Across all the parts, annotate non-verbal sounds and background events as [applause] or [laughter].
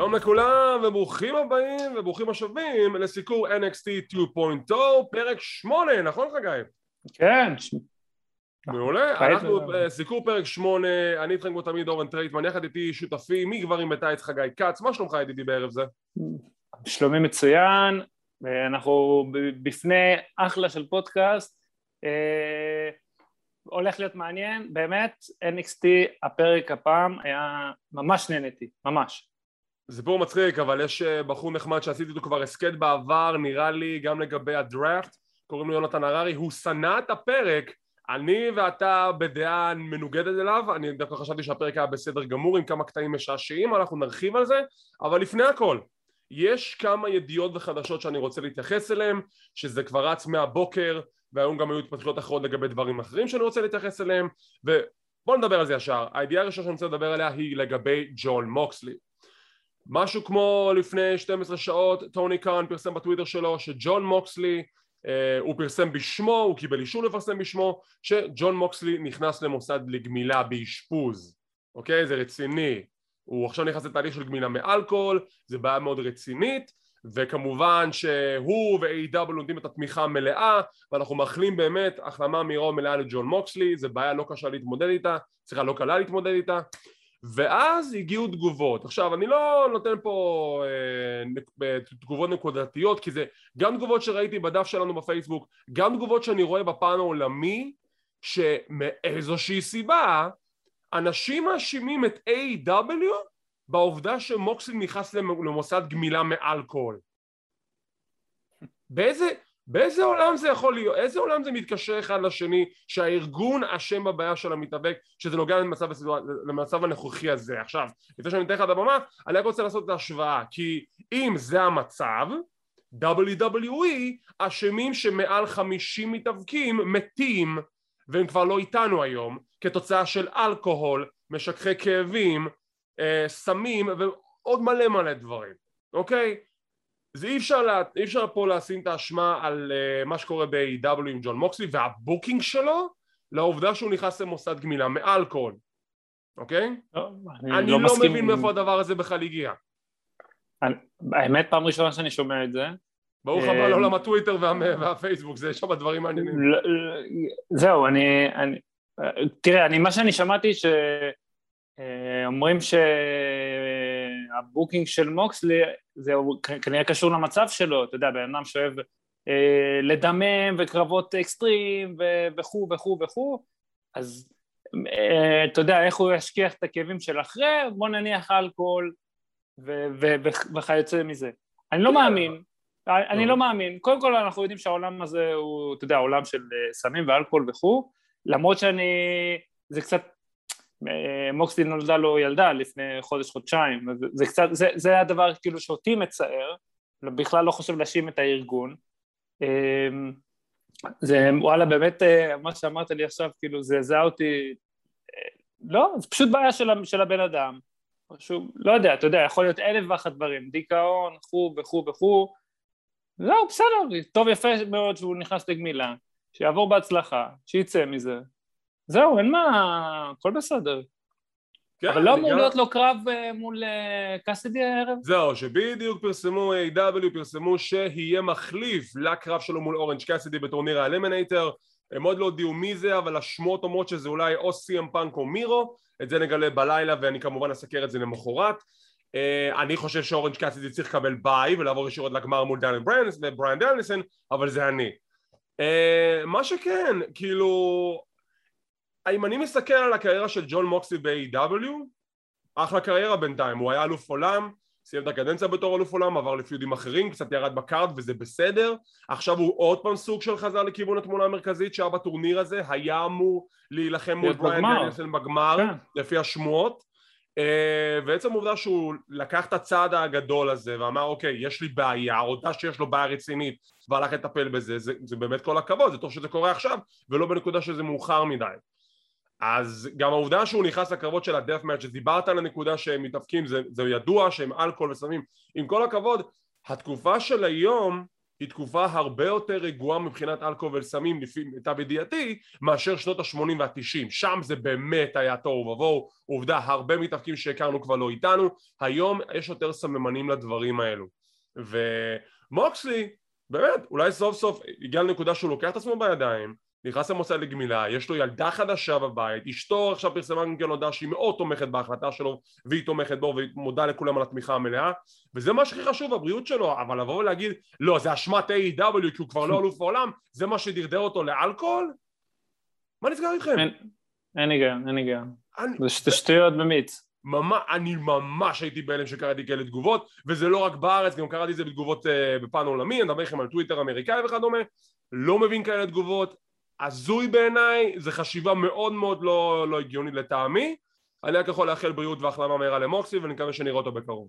שלום לכולם וברוכים הבאים וברוכים השבים לסיקור NXT 2.0 פרק 8 נכון חגי? כן. מעולה, אנחנו אה, סיקור פרק 8 אני איתכם כמו תמיד אורן טרייטמן יחד איתי שותפי מגברים בטייץ חגי כץ. מה שלומך ידידי בערב זה? שלומי מצוין. אנחנו בפני אחלה של פודקאסט. אה, הולך להיות מעניין. באמת NXT הפרק הפעם היה ממש נהניתי ממש סיפור מצחיק, אבל יש אה, בחור נחמד שעשיתי איתו כבר הסכת בעבר, נראה לי גם לגבי הדראפט, קוראים לו יונתן הררי, הוא שנא את הפרק, אני ואתה בדעה מנוגדת אליו, אני דווקא חשבתי שהפרק היה בסדר גמור עם כמה קטעים משעשעים, אנחנו נרחיב על זה, אבל לפני הכל, יש כמה ידיעות וחדשות שאני רוצה להתייחס אליהם, שזה כבר רץ מהבוקר, והיום גם היו התפתחויות אחרות לגבי דברים אחרים שאני רוצה להתייחס אליהם, ובואו נדבר על זה ישר. הידיעה הראשונה שאני רוצה לדבר עליה היא לגבי ג'ון מוקסלי. משהו כמו לפני 12 שעות טוני קאן פרסם בטוויטר שלו שג'ון מוקסלי אה, הוא פרסם בשמו, הוא קיבל אישור לפרסם בשמו שג'ון מוקסלי נכנס למוסד לגמילה באשפוז. אוקיי? זה רציני. הוא עכשיו נכנס לתהליך של גמילה מאלכוהול זה בעיה מאוד רצינית וכמובן שהוא ו-A.W נותנים את התמיכה המלאה ואנחנו מאחלים באמת החלמה מהירה ומלאה לג'ון מוקסלי זה בעיה לא קשה להתמודד איתה, סליחה לא קלה להתמודד איתה ואז הגיעו תגובות. עכשיו אני לא נותן פה אה, תגובות נקודתיות כי זה גם תגובות שראיתי בדף שלנו בפייסבוק, גם תגובות שאני רואה בפן העולמי שמאיזושהי סיבה אנשים מאשימים את A.W בעובדה שמוקסין נכנס למוסד גמילה מאלכוהול. באיזה, באיזה עולם זה יכול להיות? איזה עולם זה מתקשר אחד לשני שהארגון אשם בבעיה של המתאבק שזה נוגע למצב, למצב הנוכחי הזה עכשיו לפני שאני אתן לך את הבמה אני רק רוצה לעשות את ההשוואה כי אם זה המצב WWE אשמים שמעל 50 מתאבקים מתים והם כבר לא איתנו היום כתוצאה של אלכוהול, משככי כאבים, אה, סמים ועוד מלא מלא דברים אוקיי? זה אי אפשר, לה, אי אפשר פה לשים את האשמה על uh, מה שקורה ב-AW עם ג'ון מוקסלי והבוקינג שלו לעובדה שהוא נכנס למוסד גמילה מאלכוהול, אוקיי? לא, אני, אני לא, לא מסכים... מבין מאיפה הדבר הזה בכלל הגיע. אני, האמת פעם ראשונה שאני שומע את זה. ברוך הבא לעולם הטוויטר וה, והפייסבוק, זה שם דברים מעניינים. זהו, אני, אני... תראה, אני, מה שאני שמעתי שאומרים אה, ש... ה booking של מוקסלי זה כנראה קשור למצב שלו, אתה יודע, בן אדם שאוהב אה, לדמם וקרבות אקסטרים וכו' וכו' וכו', אז אה, אתה יודע, איך הוא ישכיח את הכאבים של אחרי, בוא נניח אלכוהול וכיוצא מזה. אני לא מאמין, אני לא מאמין, קודם כל אנחנו יודעים שהעולם הזה הוא, אתה יודע, עולם של אה, סמים ואלכוהול וכו', למרות שאני, זה קצת מוקסלי נולדה לו ילדה לפני חודש חודשיים זה, זה קצת זה, זה הדבר כאילו שאותי מצער בכלל לא חושב להאשים את הארגון. אמ, זה וואלה באמת אה, מה שאמרת לי עכשיו כאילו זה זעזע אותי אה, לא זה פשוט בעיה של, של הבן אדם. משהו, לא יודע אתה יודע יכול להיות אלף ואחת דברים דיכאון וכו' וכו' וכו' זהו בסדר טוב יפה מאוד שהוא נכנס לגמילה. שיעבור בהצלחה שיצא מזה זהו, אין מה, הכל בסדר. כן, אבל לא אמור גם... להיות לו קרב אה, מול אה, קאסידי הערב? זהו, שבדיוק פרסמו AEW, פרסמו שיהיה מחליף לקרב שלו מול אורנג' קאסידי בטורניר ה eliminator הם עוד לא הודיעו מי זה, אבל השמועות אומרות שזה אולי או סי.אם פאנק או מירו את זה נגלה בלילה ואני כמובן אסקר את זה למחרת אה, אני חושב שאורנג' קאסידי צריך לקבל ביי ולעבור ישירות לגמר מול דניאל בריינס ובריין דניאלסון אבל זה אני uh, מה שכן, כאילו אם אני מסתכל על הקריירה של ג'ון מוקסי ב-AW אחלה קריירה בינתיים, הוא היה אלוף עולם, סיים את הקדנציה בתור אלוף עולם, עבר לפיודים אחרים, קצת ירד בקארד וזה בסדר. עכשיו הוא עוד פעם סוג של חזר לכיוון התמונה המרכזית שהיה בטורניר הזה, היה אמור להילחם מול בריאן דניאלסון בגמר, כן. לפי השמועות. אה, ועצם העובדה שהוא לקח את הצעד הגדול הזה ואמר אוקיי יש לי בעיה, הודה שיש לו בעיה רצינית והלך לטפל בזה, זה, זה באמת כל הכבוד, זה טוב שזה קורה עכשיו ולא בנקודה שזה מאוחר מדי אז גם העובדה שהוא נכנס לקרבות של הדף מאץ' שדיברת על הנקודה שהם מתאפקים זה, זה ידוע שהם אלכוהול וסמים. עם כל הכבוד התקופה של היום היא תקופה הרבה יותר רגועה מבחינת אלכוהול וסמים לפי מיטב ידיעתי מאשר שנות ה-80 וה-90 שם זה באמת היה תוהו ובוהו. עובדה הרבה מתאפקים שהכרנו כבר לא איתנו. היום יש יותר סממנים לדברים האלו. ומוקסלי באמת אולי סוף סוף הגיע לנקודה שהוא לוקח את עצמו בידיים נכנס למוסד לגמילה, יש לו ילדה חדשה בבית, אשתו עכשיו פרסמה גם כן הודעה שהיא מאוד תומכת בהחלטה שלו והיא תומכת בו והיא מודה לכולם על התמיכה המלאה וזה מה שהכי חשוב, הבריאות שלו, אבל לבוא ולהגיד לא זה אשמת A.E.W כי הוא כבר לא אלוף העולם, זה מה שדרדר אותו לאלכוהול? מה נסגר איתכם? אין היגיון, אין היגיון. זה שטויות במיץ. ממש, אני ממש הייתי בהלם שקראתי כאלה תגובות וזה לא רק בארץ, גם קראתי את זה בתגובות uh, בפן עולמי, אני מדבר לכם על טוויטר אמריקאי וכדומה לא מבין כאלה תגובות, הזוי בעיניי, זה חשיבה מאוד מאוד לא, לא הגיונית לטעמי. אני רק יכול לאחל בריאות והחלמה מהירה למוקסי ואני מקווה שנראה אותו בקרוב.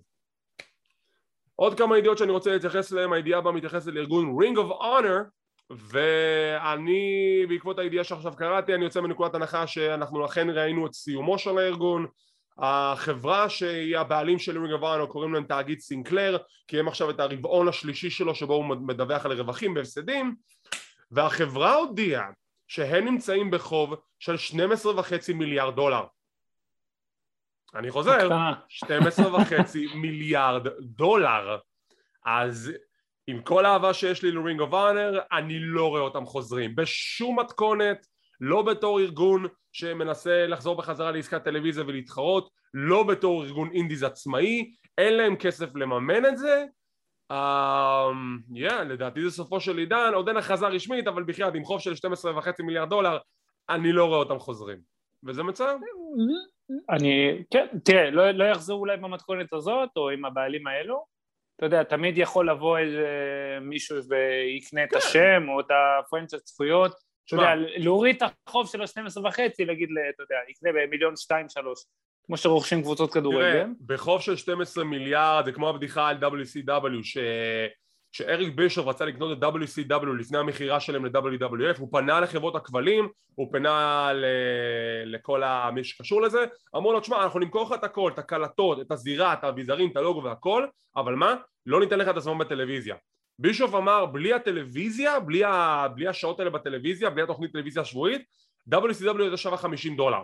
עוד כמה ידיעות שאני רוצה להתייחס אליהן, הידיעה הבאה מתייחסת לארגון Ring of Honor ואני בעקבות הידיעה שעכשיו קראתי אני יוצא מנקודת הנחה שאנחנו אכן ראינו את סיומו של הארגון. החברה שהיא הבעלים של of Honor קוראים להם תאגיד סינקלר קיים עכשיו את הרבעון השלישי שלו שבו הוא מדווח על רווחים והפסדים. והחברה הודיעה שהם נמצאים בחוב של 12 וחצי מיליארד דולר. אני חוזר, 12 וחצי [laughs] מיליארד דולר. אז עם כל האהבה שיש לי לרינג אוף אונר, אני לא רואה אותם חוזרים. בשום מתכונת, לא בתור ארגון שמנסה לחזור בחזרה לעסקת טלוויזיה ולהתחרות, לא בתור ארגון indies עצמאי, אין להם כסף לממן את זה, אמ, yeah, לדעתי זה סופו של עידן, עוד אין הכרזה רשמית, אבל בחייאת עם חוב של 12.5 מיליארד דולר, אני לא רואה אותם חוזרים. וזה מצער. אני, כן, תראה, לא, לא יחזרו אולי במתכונת הזאת, או עם הבעלים האלו. אתה יודע, תמיד יכול לבוא איזה מישהו ויקנה כן. את השם, או את הפרנצ'ת זכויות. אתה יודע, להוריד את החוב של ה-12 וחצי, להגיד, אתה יודע, יקנה במיליון שתיים שלוש. כמו שרוכשים קבוצות כדורגל. תראה, בחוב של 12 מיליארד, זה כמו הבדיחה על WCW, ש... שאריק בישוף רצה לקנות את WCW לפני המכירה שלהם ל-WWF, הוא פנה לחברות הכבלים, הוא פנה ל... לכל מי שקשור לזה, אמרו לו, תשמע, אנחנו נמכור לך את הכל, את הקלטות, את הזירה, את האביזרים, את הלוגו והכל, אבל מה? לא ניתן לך את הזמן בטלוויזיה. בישוף אמר, בלי הטלוויזיה, בלי, ה... בלי השעות האלה בטלוויזיה, בלי התוכנית טלוויזיה השבועית, WCW הייתה שווה 50 דולר.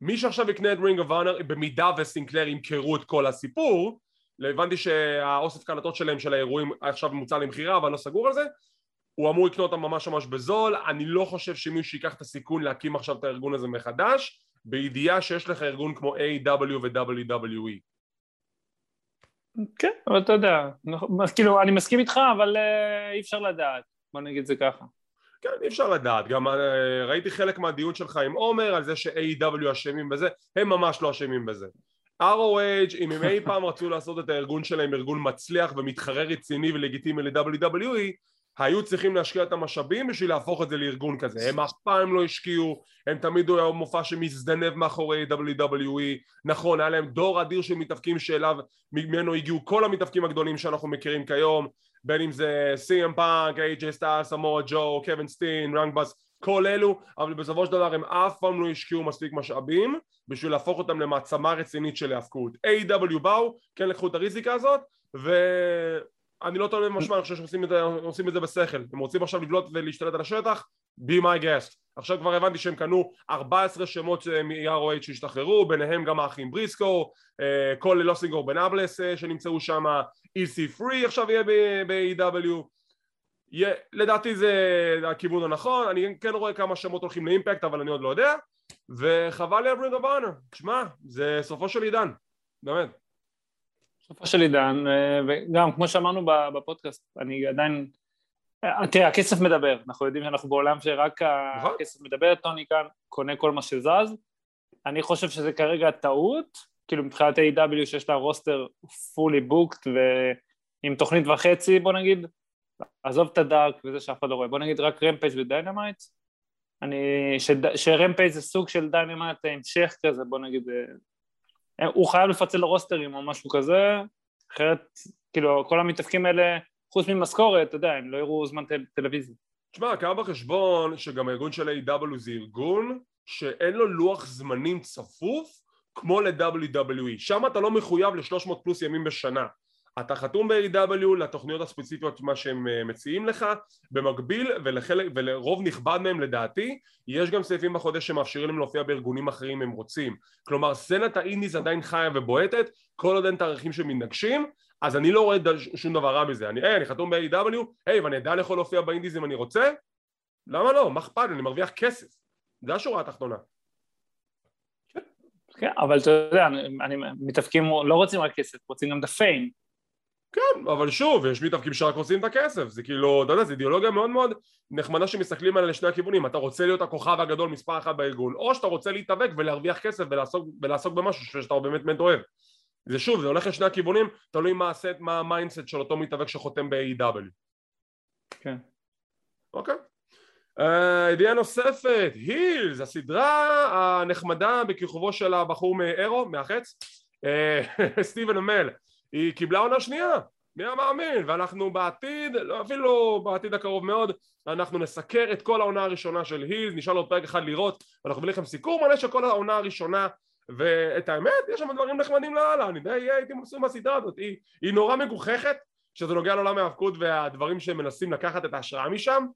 מי שעכשיו יקנה את רינג אוף אונר במידה וסינקלר ימכרו את כל הסיפור הבנתי שהאוסף קלטות שלהם של האירועים עכשיו מוצע למכירה אבל לא סגור על זה הוא אמור לקנות אותם ממש ממש בזול. אני לא חושב שמישהו ייקח את הסיכון להקים עכשיו את הארגון הזה מחדש בידיעה שיש לך ארגון כמו A.W. ו-WWE כן, אבל אתה יודע, כאילו אני מסכים איתך אבל אה, אי אפשר לדעת, בוא נגיד זה ככה כן, אי אפשר לדעת, גם uh, ראיתי חלק מהדיון שלך עם עומר על זה ש-AW אשמים בזה, הם ממש לא אשמים בזה. ROH, אם הם אי [laughs] פעם רצו לעשות את הארגון שלהם ארגון מצליח ומתחרה רציני ולגיטימי ל-WWE, היו צריכים להשקיע את המשאבים בשביל להפוך את זה לארגון כזה. הם אף פעם לא השקיעו, הם תמיד היו מופע שמזדנב מאחורי WWE. נכון, היה להם דור אדיר של מתאבקים שאליו, ממנו הגיעו כל המתאבקים הגדולים שאנחנו מכירים כיום. בין אם זה סי.אם פאנק, אייג'י סטאר, סמואל ג'ו, קווין סטין, רנגבאס, כל אלו, אבל בסופו של דבר הם אף פעם לא השקיעו מספיק משאבים בשביל להפוך אותם למעצמה רצינית של היאבקות. A.W. באו, כן לקחו את הריזיקה הזאת, ואני לא טוען במשמע, אני חושב שעושים את זה בשכל. הם רוצים עכשיו לבלוט ולהשתלט על השטח, be my guest. עכשיו כבר הבנתי שהם קנו 14 שמות מ-ROH שהשתחררו, ביניהם גם האחים בריסקו, אה, כל לוס אינגוברנאבלס אה, שנמצאו שם, EC3 עכשיו יהיה ב-AEW לדעתי זה הכיוון הנכון, אני כן רואה כמה שמות הולכים לאימפקט אבל אני עוד לא יודע. וחבל לי על ברינג אוף תשמע, זה סופו של עידן, באמת. סופו של עידן, אה, וגם כמו שאמרנו בפודקאסט, אני עדיין אה, תראה, הכסף מדבר, אנחנו יודעים שאנחנו בעולם שרק נכון. הכסף מדבר, טוני קאן קונה כל מה שזז, אני חושב שזה כרגע טעות, כאילו מבחינת AEW שיש לה roster fully booked ועם תוכנית וחצי בוא נגיד, עזוב את הדארק וזה שאף אחד לא רואה, בוא נגיד רק רמפייג' ודיינמייט, אני, שרמפייג' זה סוג של דיינמייט המשך כזה, בוא נגיד, אה, הוא חייב לפצל רוסטרים או משהו כזה, אחרת כאילו כל המתאבקים האלה חוץ ממשכורת, אתה יודע, הם לא יראו זמן טלוויזיה. תשמע, קח בחשבון שגם הארגון של AEW זה ארגון שאין לו לוח זמנים צפוף כמו ל-WWE, שם אתה לא מחויב ל-300 פלוס ימים בשנה. אתה חתום ב-AW לתוכניות הספציפיות מה שהם אה, מציעים לך במקביל ולחלק, ולרוב נכבד מהם לדעתי יש גם סעיפים בחודש שמאפשרים להם להופיע בארגונים אחרים אם הם רוצים כלומר סצנת האינדיז עדיין חיה ובועטת כל עוד אין תאריכים שמתנגשים אז אני לא רואה שום דבר רע מזה אני, hey, אני חתום ב-AW היי hey, ואני עדיין יכול להופיע באינדיז אם אני רוצה למה לא? מה אכפת? אני מרוויח כסף זה השורה התחתונה כן, אבל אתה יודע, אני, מתאבקים לא רוצים רק כסף, רוצים גם את ה fame. כן, אבל שוב, יש מתאבקים שרק רוצים את הכסף, זה כאילו, אתה יודע, זו אידיאולוגיה מאוד מאוד נחמדה שמסתכלים עליה לשני הכיוונים, אתה רוצה להיות הכוכב הגדול מספר אחת בארגון, או שאתה רוצה להתאבק ולהרוויח כסף ולעסוק, ולעסוק במשהו שאתה באמת באמת אוהב. זה שוב, זה הולך לשני הכיוונים, תלוי מה הסט, מה ה mindset של אותו מתאבק שחותם ב-AEW. כן. אוקיי. אה, ידיעה נוספת, הילס, הסדרה הנחמדה בכיכובו של הבחור מאירו, מהחץ, אה, [laughs] סטיבן אמל, היא קיבלה עונה שנייה, מי המאמין, ואנחנו בעתיד, לא, אפילו בעתיד הקרוב מאוד, אנחנו נסקר את כל העונה הראשונה של הילס, נשאל עוד פרק אחד לראות, ואנחנו נביא לכם סיקור מלא של כל העונה הראשונה, ואת האמת, יש שם דברים נחמדים לאללה, אני די הייתי מבסוט מהסדרה הזאת, היא, היא נורא מגוחכת, שזה נוגע לעולם ההאבקות והדברים שהם מנסים לקחת את ההשראה משם,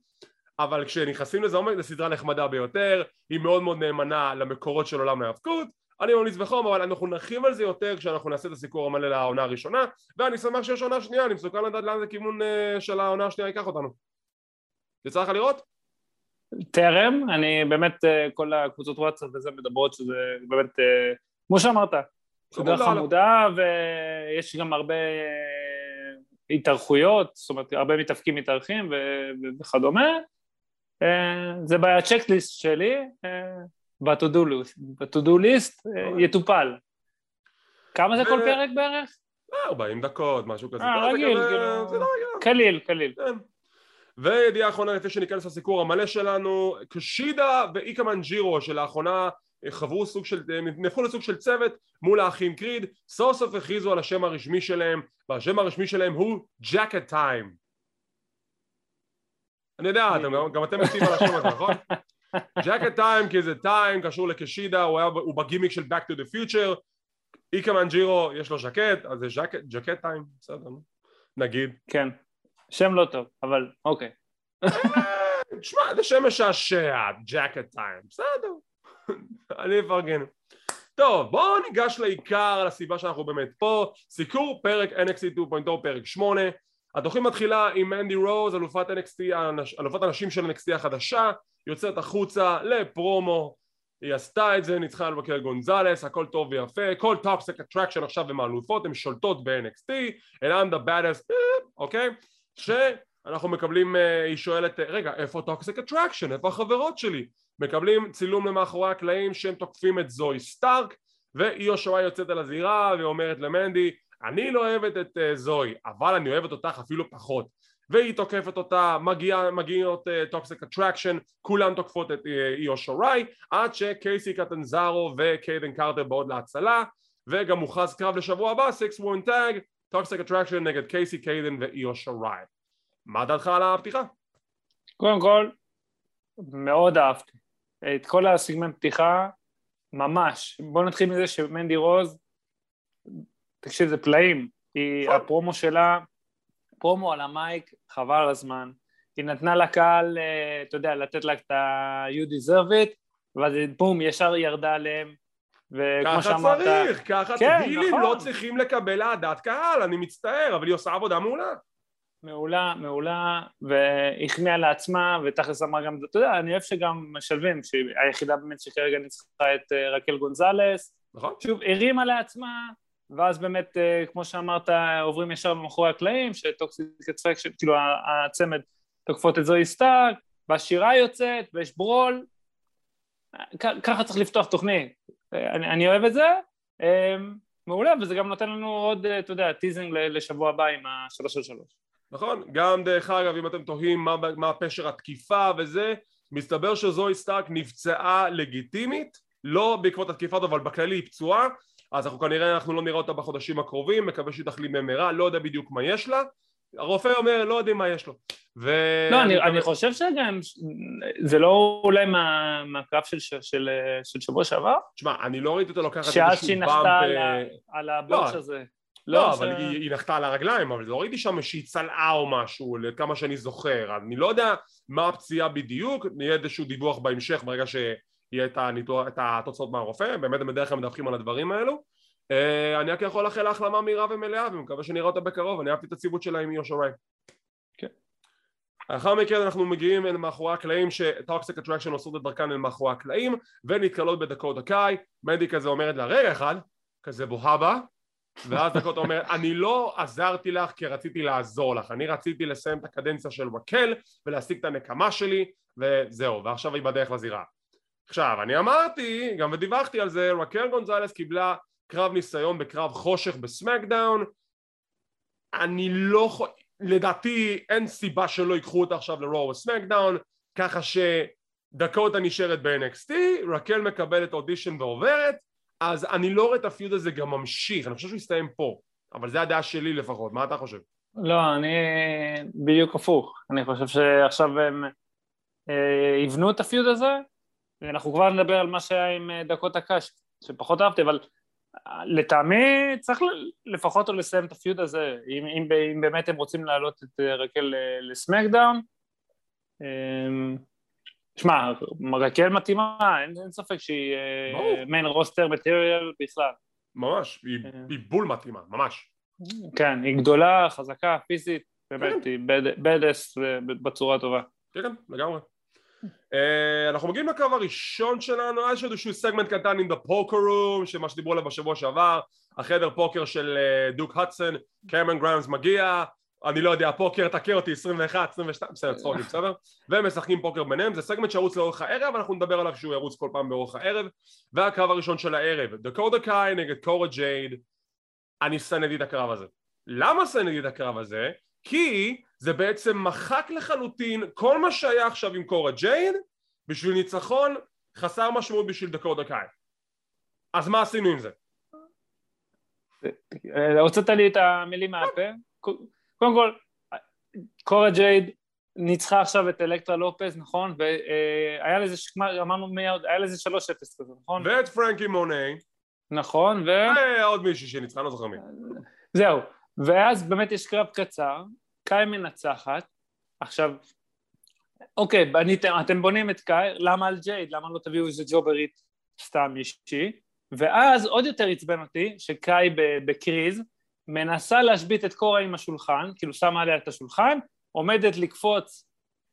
אבל כשנכנסים לזה עומק זו סדרה נחמדה ביותר, היא מאוד מאוד נאמנה למקורות של עולם ההאבקות, אני ממליץ בחום, אבל אנחנו נרחיב על זה יותר כשאנחנו נעשה את הסיקור המלא לעונה הראשונה, ואני שמח שיש עונה שנייה, אני מסוכן לדעת לאן זה כיוון uh, של העונה השנייה ייקח אותנו. יצא לך לראות? טרם, אני באמת, uh, כל הקבוצות וואטסאפ וזה מדברות שזה באמת, uh, כמו שאמרת, סדרה חמודה, ויש גם הרבה התארכויות, זאת אומרת, הרבה מתאפקים מתארחים וכדומה. אה, זה בצ'קליסט שלי, ב-to-do list, אה, יטופל. כמה זה כל פרק בערך? 40 דקות, משהו כזה. אה, רגיל, כאילו, קליל, קליל. וידיעה אחרונה לפני שניכנס לסיקור המלא שלנו, קשידה ואיקמן ג'ירו שלאחרונה חברו סוג של, נהפכו לסוג של צוות מול האחים קריד, סוף סוף הכריזו על השם הרשמי שלהם, והשם הרשמי שלהם הוא ג'קט טיים. אני יודע, אתם, גם אתם מתים על השם הזה, נכון? ג'קט טיים כי זה טיים, קשור לקשידה, הוא, היה, הוא בגימיק של Back to the Future, איקמן ג'ירו יש לו ז'קט, אז זה ג'קט טיים, בסדר, נגיד. כן, שם לא טוב, אבל אוקיי. תשמע, זה שם משעשע, ג'קט טיים, בסדר. אני אפרגן. טוב, בואו ניגש לעיקר, לסיבה שאנחנו באמת פה, סיקור פרק NXT 2.0 פרק 8 התוכנית מתחילה עם מנדי רוז, אלופת NXT, אלופת הנשים של NXT החדשה, יוצאת החוצה לפרומו, היא עשתה את זה, ניצחה על רקל גונזלס, הכל טוב ויפה, כל טוקסיק אטרקשן עכשיו הם האלופות, הן שולטות ב-NXT, and I'm the baddest, אוקיי? שאנחנו מקבלים, אה, היא שואלת, רגע, איפה טוקסיק אטרקשן? איפה החברות שלי? מקבלים צילום למאחורי הקלעים שהם תוקפים את זוי סטארק ואיו שיראי יוצאת על הזירה ואומרת למנדי אני לא אוהבת את אה, זוי אבל אני אוהבת אותך אפילו פחות והיא תוקפת אותה, מגיע, מגיעות טוקסיק אה, אטרקשן, כולן תוקפות את אה, איו שיראי עד שקייסי קטנזארו וקיידן קארטר באות להצלה וגם מוכרז קרב לשבוע הבא, six women tag, טוקסיק אטרקשן נגד קייסי קיידן ואיו שיראי מה דעתך על הפתיחה? קודם כל, מאוד אהבתי את כל הסגמנט פתיחה, ממש. בואו נתחיל מזה שמנדי רוז, תקשיב, זה פלאים. היא, נכון. הפרומו שלה, פרומו על ה mic, חבל על הזמן. היא נתנה לקהל, אה, אתה יודע, לתת לה את ה-you deserve it, ואז בום, ישר ירדה עליהם. וכמו שאמרת... ככה צריך, ככה כן, הילים נכון. לא צריכים לקבל אהדת קהל, אני מצטער, אבל היא עושה עבודה מעולה. מעולה, מעולה, והחמיאה לעצמה, ותכלס אמרה גם, אתה יודע, אני אוהב שגם משלבים, שהיא היחידה באמת שכרגע ניצחה את אה, רקל גונזלס, נכון. שוב, הרימה לעצמה, ואז באמת, אה, כמו שאמרת, עוברים ישר מאחורי הקלעים, שטוקסיק אטרקשן, כאילו הצמד תוקפות את זואי סטארק, ושיראי יוצאת, ויש brawl, ככה צריך לפתוח תוכנית, אני, אני אוהב את זה, מעולה, וזה גם נותן לנו עוד, אתה יודע, teasing לשבוע הבא עם השלוש על שלוש. נכון? גם דרך אגב אם אתם תוהים מה, מה פשר התקיפה וזה מסתבר שזואי סטארק נפצעה לגיטימית לא בעקבות התקיפה אבל בכללי היא פצועה אז אנחנו כנראה אנחנו לא נראה אותה בחודשים הקרובים מקווה שהיא תחלים במהרה לא יודע בדיוק מה יש לה הרופא אומר לא יודעים מה יש לו ו... לא אני, אני חושב שגם זה לא אולי מה, מהקרב של, של, של, של שבוע שעבר? תשמע אני לא ראיתי אותו לוקחת איזשהו באמפ שאז שהיא נחתה על, על הבוש לא, הזה לא, לא אבל ש... היא, היא נחתה על הרגליים, אבל לא ראיתי שם שהיא צלעה או משהו, לכמה שאני זוכר. אני לא יודע מה הפציעה בדיוק, נהיה איזשהו דיווח בהמשך ברגע שיהיה את, הניתוח, את התוצאות מהרופא, באמת הם בדרך כלל מדווחים על הדברים האלו. Uh, אני רק יכול לאחל החלמה מהירה ומלאה, ומקווה שנראה אותה בקרוב, אני אהבתי את הציוות שלה עם ריי. כן. לאחר מכן אנחנו מגיעים אל מאחורי הקלעים שטוקסיק אטרקשן עושות את דרכן אל מאחורי הקלעים ונתקלות בדקות הקאי מנדי כזה אומרת לה רגע אחד כזה בוהבה ואז דקות אומרת [laughs] אני לא עזרתי לך כי רציתי לעזור לך אני רציתי לסיים את הקדנציה של וקל ולהשיג את הנקמה שלי וזהו ועכשיו היא בדרך לזירה עכשיו אני אמרתי גם ודיווחתי על זה רקל גונזלס קיבלה קרב ניסיון בקרב חושך בסמקדאון אני לא יכול לדעתי אין סיבה שלא ייקחו אותה עכשיו לרואו וסמקדאון ככה שדקוטה נשארת ב-NXT, רקל מקבלת אודישן ועוברת אז אני לא רואה את הפיוד הזה גם ממשיך, אני חושב שהוא יסתיים פה אבל זה הדעה שלי לפחות, מה אתה חושב? לא, אני בדיוק הפוך, אני חושב שעכשיו הם אה, יבנו את הפיוד הזה ואנחנו כבר נדבר על מה שהיה עם אה, דקות הקש שפחות אהבתי, אבל לטעמי צריך לפחות או לסיים את הפיוד הזה, אם, אם, אם באמת הם רוצים להעלות את אה, רקל לסמקדאון. אמ, שמע, רקל מתאימה, אין, אין ספק שהיא מיין רוסטר מטריאל בכלל. ממש, היא, אה. היא בול מתאימה, ממש. כן, היא גדולה, חזקה, פיזית, באמת, כן. היא badass בצורה טובה. כן, כן, לגמרי. אה, אנחנו מגיעים לקרב הראשון שלנו, יש איזשהו סגמנט קטן עם the poker room, שמה שדיברו עליו בשבוע שעבר, החדר פוקר של אה, דיוק הדסון, קמרון גרימס מגיע, אני לא יודע, פוקר תכה אותי 21, 22, בסדר, צחוקים, בסדר? והם משחקים פוקר ביניהם, זה סגמנט שירוץ לאורך הערב, אנחנו נדבר עליו שהוא ירוץ כל פעם באורך הערב, והקרב הראשון של הערב, דקוטה קאי נגד קורה ג'ייד, אני שנאתי את הקרב הזה. למה שנאתי את הקרב הזה? כי זה בעצם מחק לחלוטין כל מה שהיה עכשיו עם קורה ג'ייד בשביל ניצחון חסר משמעות בשביל דקות דקאי אז מה עשינו עם זה? הוצאת לי את המילים מהפה קודם כל קורה ג'ייד ניצחה עכשיו את אלקטרה לופז נכון? והיה לזה, אמרנו מי עוד, היה לזה 3-0 כזה נכון? ואת פרנקי מוני נכון ו... ועוד מישהי שניצחה, לא זוכר מי זהו ואז באמת יש קרב קצר, קאי מנצחת, עכשיו, אוקיי, בניתם, אתם בונים את קאי, למה על ג'ייד? למה לא תביאו איזה ג'וברית סתם אישי? ואז עוד יותר עצבן אותי, שקאי בקריז, מנסה להשבית את קורה עם השולחן, כאילו שמה עליה את השולחן, עומדת לקפוץ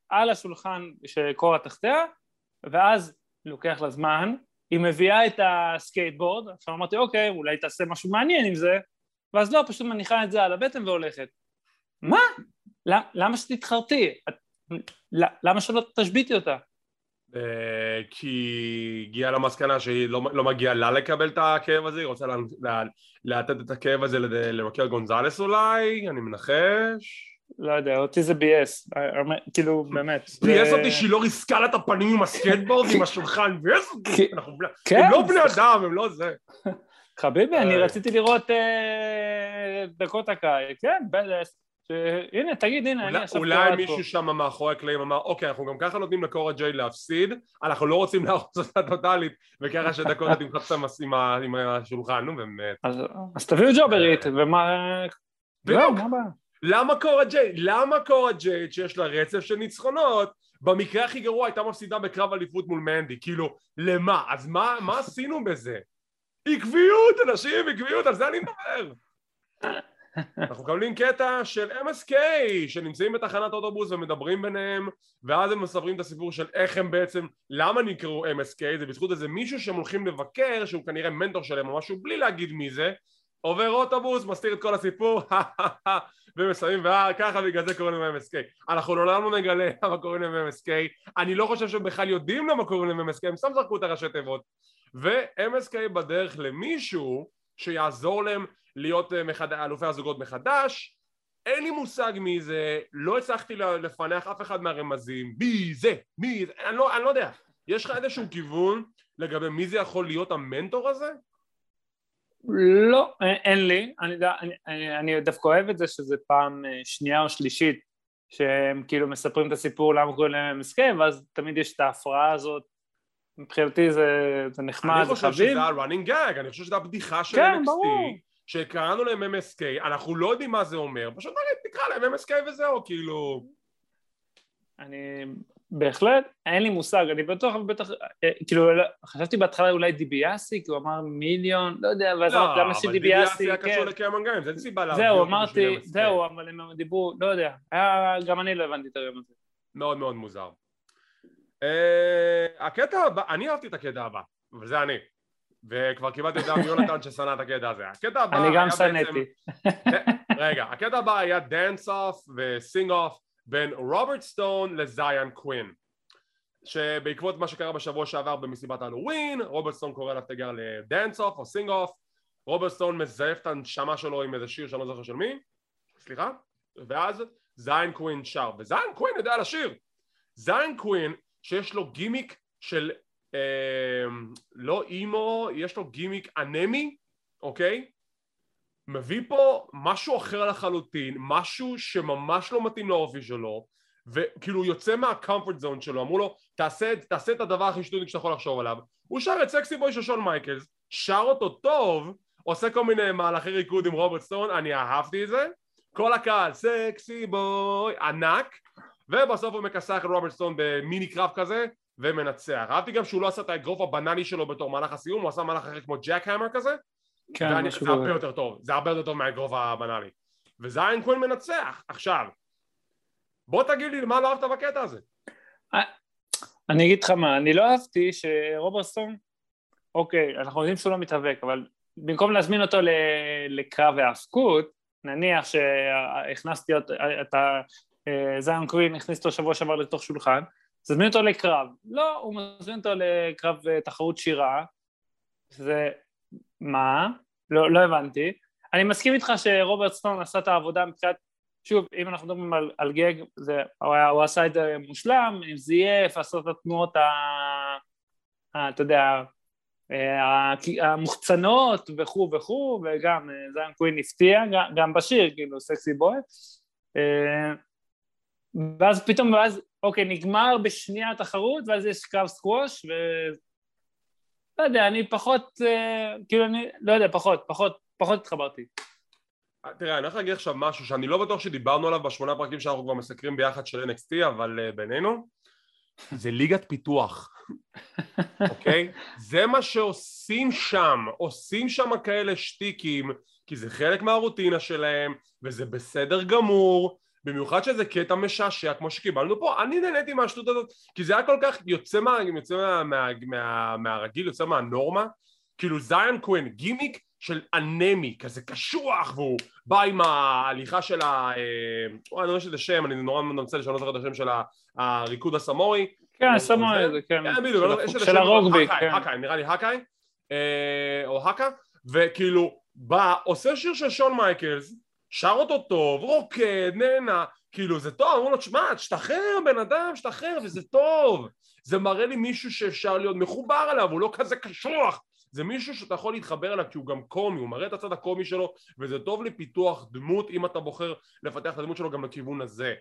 על השולחן שקורה תחתיה, ואז לוקח לה זמן, היא מביאה את הסקייטבורד, עכשיו אמרתי אוקיי, אולי תעשה משהו מעניין עם זה, ואז לא, פשוט מניחה את זה על הבטן והולכת. מה? למה שתתחרטי? למה שלא תשביתי אותה? אה, כי הגיעה למסקנה שהיא לא, לא מגיעה לה לקבל את הכאב הזה, היא רוצה לתת את הכאב הזה לרקל גונזלס אולי, אני מנחש. לא יודע, אותי זה ביאס, כאילו באמת. ביאס אותי שהיא לא ריסקה לה את הפנים עם הסקטבורד, עם השולחן, ביאס אותי, כן. הם לא בני אדם, הם לא זה. חביבי, אני אה. רציתי לראות אה, דקות הקאי, כן, בדס. הנה, תגיד, הנה, אני עכשיו אולי מישהו שם מאחורי הקלעים אמר, אוקיי, אנחנו גם ככה נותנים לקורה ג'יי להפסיד, אנחנו לא רוצים להרוס אותה טוטאלית, וככה שדקות תמחץ עם השולחן, נו באמת. אז תביאו ג'וברית, ומה... זהו, מה הבעיה? למה קורה ג'יי? למה קורה ג'יי שיש לה רצף של ניצחונות במקרה הכי גרוע הייתה מפסידה בקרב אליפות מול מנדי כאילו למה? אז מה, מה עשינו בזה? עקביות אנשים עקביות על זה אני מדבר אנחנו מקבלים קטע של MSK שנמצאים בתחנת אוטובוס ומדברים ביניהם ואז הם מספרים את הסיפור של איך הם בעצם למה נקראו MSK זה בזכות איזה מישהו שהם הולכים לבקר שהוא כנראה מנטור שלהם או משהו בלי להגיד מי זה עובר אוטובוס מסתיר את כל הסיפור [laughs] ומסיימים וככה בגלל זה קוראים להם MSK אנחנו לעולם לא נגלה [laughs] למה קוראים להם MSK אני לא חושב שהם בכלל יודעים למה קוראים להם MSK הם סתם זרקו את הראשי תיבות. ו-MSK בדרך למישהו שיעזור להם להיות אה, מחד... אלופי הזוגות מחדש. אין לי מושג מי זה, לא הצלחתי לפענח אף אחד מהרמזים, מי זה, מי זה, אני לא, אני לא יודע. יש לך איזשהו כיוון לגבי מי זה יכול להיות המנטור הזה? לא, אין לי, אני, אני, אני דווקא אוהב את זה שזה פעם אה, שנייה או שלישית שהם כאילו מספרים את הסיפור למה קוראים להם הסכם ואז תמיד יש את ההפרעה הזאת. מבחינתי זה, זה נחמד, זה חביב. אני חושב שזה ה-running gag, אני חושב שזה הבדיחה של כן, NXT, שקראנו להם MSK, אנחנו לא יודעים מה זה אומר, פשוט נקרא להם MSK וזהו, כאילו... אני בהחלט, אין לי מושג, אני בטוח, בטח, אה, כאילו, לא, חשבתי בהתחלה אולי דיביאסי, כי הוא אמר מיליון, לא יודע, ואז אמרתי למה שדיביאסי, לא, אבל דיביאסי היה קשור כן. לקרמן גיימס, אין סיבה להביא זהו, אמרתי, זהו, אבל הם דיברו, לא יודע, גם אני לא הבנתי את היום הזה. מאוד מאוד מוזר. אה, הקטע הבא, אני אהבתי את הקטע הבא, וזה אני. וכבר קיבלתי את זה מיונתן ששנא את הקטע הזה. הקטע הבא אני גם שנאתי. רגע, הקטע הבא היה dance off ו sing off בין רוברט סטון לזיין קווין שבעקבות מה שקרה בשבוע שעבר במסיבת הלווין רוברט סטון קורא לתגר ל dance off או sing off רוברט סטון מזייף את הנשמה שלו עם איזה שיר שאני לא זוכר של מי. סליחה. ואז זיין קווין שר. וזיין קווין יודע לשיר זיין קווין שיש לו גימיק של לא אימו יש לו גימיק אנמי אוקיי? מביא פה משהו אחר לחלוטין, משהו שממש לא מתאים לאופי שלו וכאילו יוצא מה comfort zone שלו, אמרו לו תעשה, תעשה את הדבר הכי שטותי שאתה יכול לחשוב עליו. הוא שר את Sexy Boy של שון מייקלס, שר אותו טוב, עושה כל מיני מהלכי ריקוד עם רוברט סטון, אני אהבתי את זה. כל הקהל Sexy Boy ענק ובסוף הוא מכסח את רוברט סטון במיני קרב כזה ומנצח. אהבתי גם שהוא לא עשה את האגרוף הבנאלי שלו בתור מהלך הסיום, הוא עשה מהלך אחר כמו jackhammer כזה כן, משהו זה הרבה יותר טוב, זה הרבה יותר טוב מהאגרוף הבנאלי. וזיין קווין מנצח. עכשיו בוא תגיד לי מה לא אהבת בקטע הזה. אה, אני אגיד לך מה, אני לא אהבתי שרוברסטון אוקיי, אנחנו יודעים שהוא לא מתאבק אבל במקום להזמין אותו לקרב האבקות נניח שהכנסתי את אה, זיון קווין, הכניס אותו שבוע שעבר לתוך שולחן תזמין אותו לקרב לא, הוא מזמין אותו לקרב אה, תחרות שירה זה מה? לא, לא הבנתי. אני מסכים איתך שרוברט סטון עשה את העבודה מבחינת, שוב, אם אנחנו מדברים על, על גג, זה, הוא, היה, הוא עשה את זה מושלם, עם זייף, עשה את התנועות, ה, ה, אתה יודע, אה, המוחצנות וכו' וכו', וגם אה, זיין קווין הפתיע, גם, גם בשיר, כאילו, סקסי בוי. אה, ואז פתאום, ואז, אוקיי, נגמר בשנייה התחרות, ואז יש קרב סקווש, לא יודע, אני פחות, אה, כאילו אני, לא יודע, פחות, פחות, פחות התחברתי. תראה, אני הולך להגיד עכשיו משהו שאני לא בטוח שדיברנו עליו בשמונה פרקים שאנחנו כבר מסקרים ביחד של NXT, אבל uh, בינינו, זה ליגת פיתוח, [laughs] אוקיי? זה מה שעושים שם, עושים שם כאלה שטיקים, כי זה חלק מהרוטינה שלהם, וזה בסדר גמור, במיוחד שזה קטע משעשע כמו שקיבלנו פה, אני נהניתי מהשטות הזאת כי זה היה כל כך יוצא, מה, יוצא מה, מה, מה, מהרגיל, יוצא מהנורמה. כאילו זיין קווין, גימיק של אנמי, כזה קשוח והוא בא עם ההליכה של ה... אה, אני לא שזה שם, אני נורא מנצל שאני לא זוכר את השם של הריקוד הסמורי. כן, הסמורי זה כן, כן בדיוק, של הרוגבי, כן. הקאי, נראה לי הקאי אה, או הקה וכאילו בא, עושה שיר של שון מייקלס שר אותו טוב, רוקד, נהנה, כאילו זה טוב, אמרו לו תשמע, תשתחרר בן אדם, תשתחרר וזה טוב זה מראה לי מישהו שאפשר להיות מחובר אליו, הוא לא כזה קשוח זה מישהו שאתה יכול להתחבר אליו כי הוא גם קומי, הוא מראה את הצד הקומי שלו וזה טוב לפיתוח דמות אם אתה בוחר לפתח את הדמות שלו גם לכיוון הזה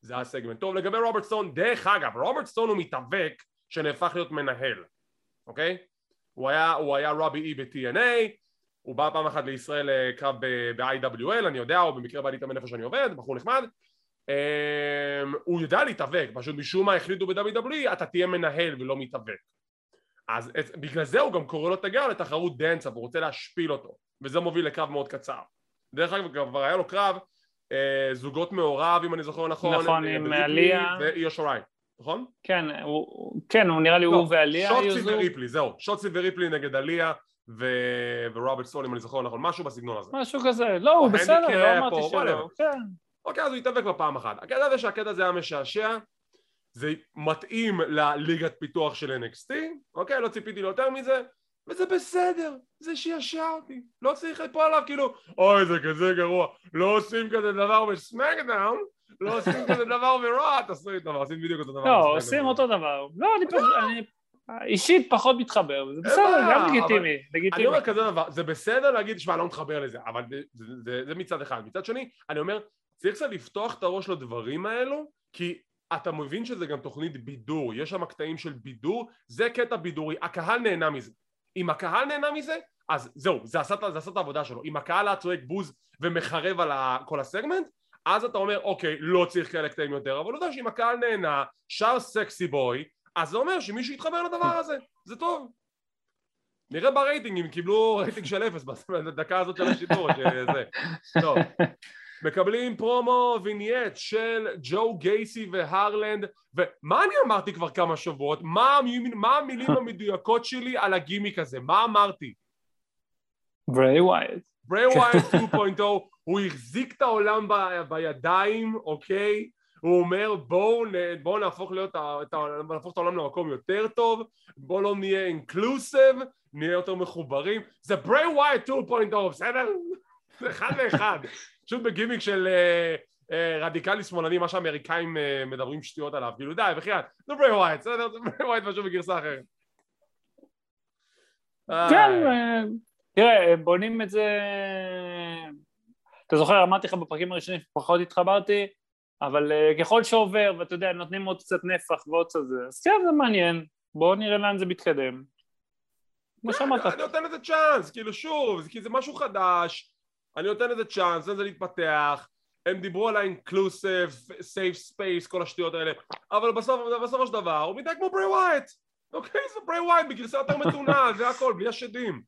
זה הסגמנט. טוב לגבי רוברט סטון, דרך אגב, רוברט סטון הוא מתאבק שנהפך להיות מנהל, אוקיי? הוא היה, הוא היה רובי אי ב-TNA הוא בא פעם אחת לישראל לקרב ב-IWL, אני יודע, או במקרה בא להתאמן איפה שאני עובד, בחור נחמד. אמ, הוא יודע להתאבק, פשוט משום מה החליטו ב-WWE אתה תהיה מנהל ולא מתאבק. אז בגלל זה הוא גם קורא לו תגר לתחרות דנסה והוא רוצה להשפיל אותו וזה מוביל לקרב מאוד קצר. דרך אגב כבר היה לו קרב אה, זוגות מעורב אם אני זוכר נכון נכון אה, עם עליה ואיו שוריי נכון? כן הוא, כן הוא נראה לי לא, הוא ועליה שוטסי וריפלי זהו שוטסי וריפלי נגד עליה ו... ורוברט סטון אם אני זוכר נכון, משהו בסגנון הזה. משהו כזה, לא הוא בסדר, לא אמרתי שלא, כן. אוקיי אז הוא התאבק בפעם אחת. הקטע הזה שהקטע הזה היה משעשע, זה מתאים לליגת פיתוח של NXT, אוקיי? לא ציפיתי ליותר מזה, וזה בסדר, זה שעשע אותי, לא צריך ליפול עליו כאילו, אוי זה כזה גרוע, לא עושים כזה דבר בסמקדאון, לא עושים כזה דבר ברוע, תעשו לי דבר, עושים בדיוק אותו דבר. לא, עושים אותו דבר, לא, אני פשוט, אישית פחות מתחבר, זה בסדר, גם לגיטימי, לגיטימי. אני אומר כזה דבר, זה בסדר להגיד, שמע, לא מתחבר לזה, אבל זה מצד אחד. מצד שני, אני אומר, צריך קצת לפתוח את הראש לדברים האלו, כי אתה מבין שזה גם תוכנית בידור, יש שם קטעים של בידור, זה קטע בידורי, הקהל נהנה מזה. אם הקהל נהנה מזה, אז זהו, זה עשה, זה עשה את העבודה שלו. אם הקהל היה צועק בוז ומחרב על כל הסגמנט, אז אתה אומר, אוקיי, לא צריך כאלה קטעים יותר, אבל הוא יודע שאם הקהל נהנה, שר סקסי בוי, אז זה אומר שמישהו יתחבר לדבר הזה, זה טוב. נראה ברייטינג אם קיבלו רייטינג של אפס בדקה הזאת של השידור, שזה. טוב. מקבלים פרומו vignette של ג'ו גייסי והרלנד ומה אני אמרתי כבר כמה שבועות? מה, מה המילים [laughs] המדויקות שלי על הגימיק הזה? מה אמרתי? ברי ווייט. ברי ווייט [laughs] 2.0 הוא החזיק את העולם ב, בידיים, אוקיי? הוא אומר בואו בוא נהפוך, להיות, את, נהפוך את העולם למקום יותר טוב, בואו לא נהיה inclusive, נהיה יותר מחוברים, זה ברי ווייט 2.0, בסדר? זה אחד לאחד, [laughs] פשוט בגימיק של אה, אה, רדיקלי שמאלני, מה שהאמריקאים אה, מדברים שטויות עליו, כאילו די, בחייאת, זה ברי ווייט, בסדר? זה ברי ווייט פשוט בגרסה אחרת. כן, תראה, בונים את זה... אתה זוכר, אמרתי לך בפרקים הראשונים פחות התחברתי, אבל אה, ככל שעובר, ואתה יודע, נותנים עוד קצת נפח ועוד קצת זה, אז כן, זה מעניין, בואו נראה לאן זה מתקדם. כמו שאמרת. אני נותן לזה צ'אנס, כאילו שוב, כי זה משהו חדש, אני נותן לזה צ'אנס, נותן לזה להתפתח, הם דיברו על ה inclusive, safe space, כל השטויות האלה, אבל בסוף, בסופו של דבר הוא מתנהג כמו ברי ווייט, אוקיי? זה ברי ווייט בגרסה יותר מתונה, זה הכל, בלי השדים.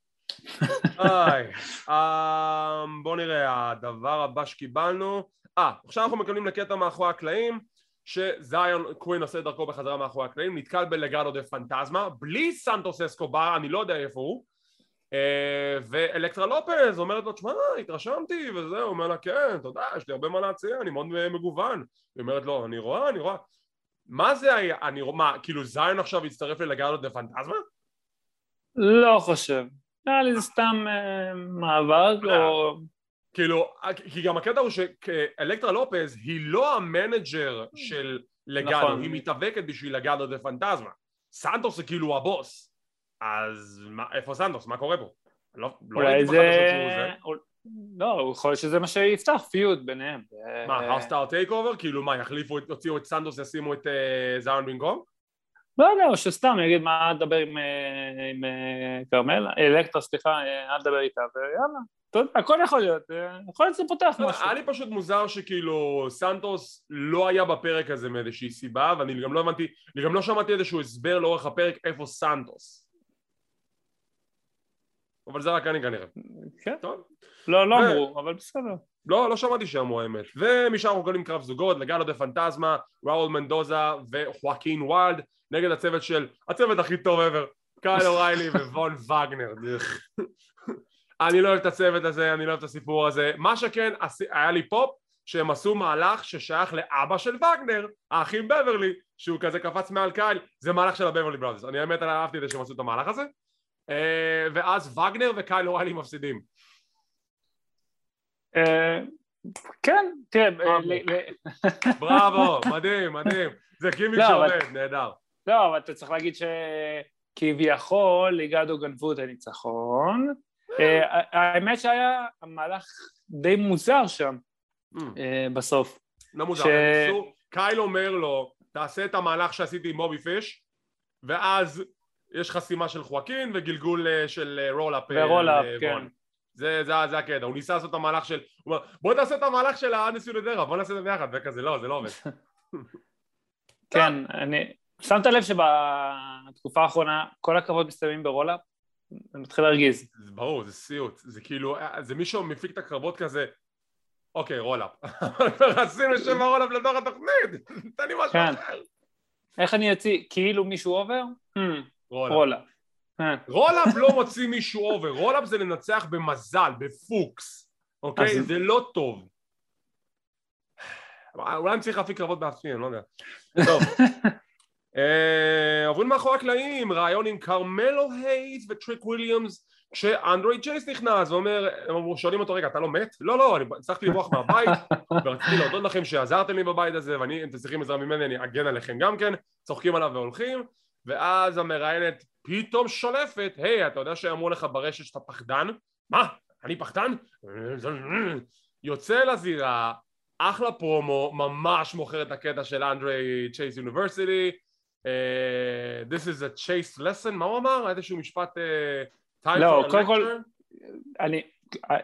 [laughs] איי, אמ, בואו נראה, הדבר הבא שקיבלנו, אה, עכשיו אנחנו מקבלים לקטע מאחורי הקלעים שזיון קווין עושה דרכו בחזרה מאחורי הקלעים, נתקל בלגרדו דה פנטזמה, בלי סנטוס אסקובר, אני לא יודע איפה הוא, אה, ואלקטרה לופז אומרת לו, תשמע, התרשמתי, וזה, הוא אומר לה, כן, תודה, יש לי הרבה מה להציע, אני מאוד מגוון. היא אומרת לו, אני רואה, אני רואה. מה זה היה, אני רואה, מה, כאילו זיון עכשיו הצטרף ללגרדו דה פנטזמה? לא חושב. נראה לי זה סתם אה, מאבק, או... כאילו, כי גם הקטע הוא שאלקטרה לופז היא לא ה manager של לגאדו, נכון. היא מתאבקת בשביל לגאדו דה פנטזמה. סנטוס זה כאילו הבוס. אז מה, איפה סנטוס? מה קורה פה? לא, לא ראיתי בחדשות שהוא זה. לא, יכול להיות שזה מה שיפתח feud ביניהם. מה, hostile takeover? כאילו מה, יחליפו, יוציאו את סנטוס, ישימו את אה, זאון במקום? לא יודע, או שסתם יגיד מה, אל תדבר עם, אה, אה, כרמל, אלקטרה, סליחה, אל תדבר איתה, ויאללה. הכל יכול להיות, יכול להיות שזה פותח משהו. היה לי פשוט מוזר שכאילו סנטוס לא היה בפרק הזה מאיזושהי סיבה ואני גם לא הבנתי, אני גם לא שמעתי איזשהו הסבר לאורך הפרק איפה סנטוס. אבל זה רק אני כנראה. כן. טוב. לא, לא אמרו, אבל בסדר. לא, לא שמעתי שאמרו האמת. ומשם אנחנו קוראים קרב זוגות, לגלו דה פנטזמה, ראול מנדוזה וחואקין וולד נגד הצוות של, הצוות הכי טוב ever, קייל אוריילי [laughs] וון וגנר. אני לא אוהב את הצוות הזה, אני לא אוהב את הסיפור הזה. מה שכן, היה לי פופ שהם עשו מהלך ששייך לאבא של וגנר, האחים בברלי, שהוא כזה קפץ מעל קייל, זה מהלך של הבברלי בראדרס. אני האמת אהבתי את זה שהם עשו את המהלך הזה. אה, ואז וגנר וקייל אוריילי מפסידים. אה, כן, תראה... [laughs] בראבו, מדהים, מדהים. זה גימיק לא, שעובד, נהדר. לא, אבל אתה צריך להגיד שכביכול ליגדו גנבו את הניצחון. אה, האמת שהיה מהלך די מוזר שם ממ. בסוף. לא מוזר, קייל אומר לו, תעשה את המהלך שעשיתי עם בובי פיש, ואז יש חסימה של חואקין וגלגול של roll up. ו roll up, כן. זה, זה, זה הקטע, הוא ניסה לעשות את המהלך של, הוא אומר בוא תעשה את המהלך של האנס יולדרה, בוא נעשה את זה ביחד, וכזה לא, זה לא עובד. [laughs] כן, אני, שמת לב שבתקופה האחרונה כל הקרבות מסתיימים ב roll up? זה מתחיל להרגיז. ברור, זה סיוט, זה כאילו, זה מישהו מפיק את הקרבות כזה, אוקיי, roll up. [laughs] עשינו שם roll up לדור התוכנית, תן לי משהו כן. אחר. איך אני אוציא, כאילו מישהו over? roll up. אה. roll up לא מוציא מישהו over, roll up זה לנצח במזל, בפוקס, אוקיי? זה לא טוב. אולי אני צריך להפיק קרבות בעצמי, אני לא יודע. טוב. [laughs] אה, עוברים מאחורי הקלעים, ראיון עם קרמלו הייז וטריק וויליאמס כשאנדרה צ'ייס נכנס ואומר, שואלים אותו רגע אתה לא מת? לא לא, אני הצלחתי לברוח מהבית ורציתי להודות לכם שעזרתם לי בבית הזה ואני, אם אתם צריכים עזרה ממני אני אגן עליכם גם כן צוחקים עליו והולכים ואז המראיינת פתאום שולפת, היי, אתה יודע שאמרו לך ברשת שאתה פחדן? מה? אני פחדן? יוצא לזירה, אחלה פרומו, ממש מוכר את הקטע של אנדרי צ'ייס יוניברסיטי This is a chase lesson, מה הוא אמר? איזשהו משפט uh, לא, קודם כל, אני,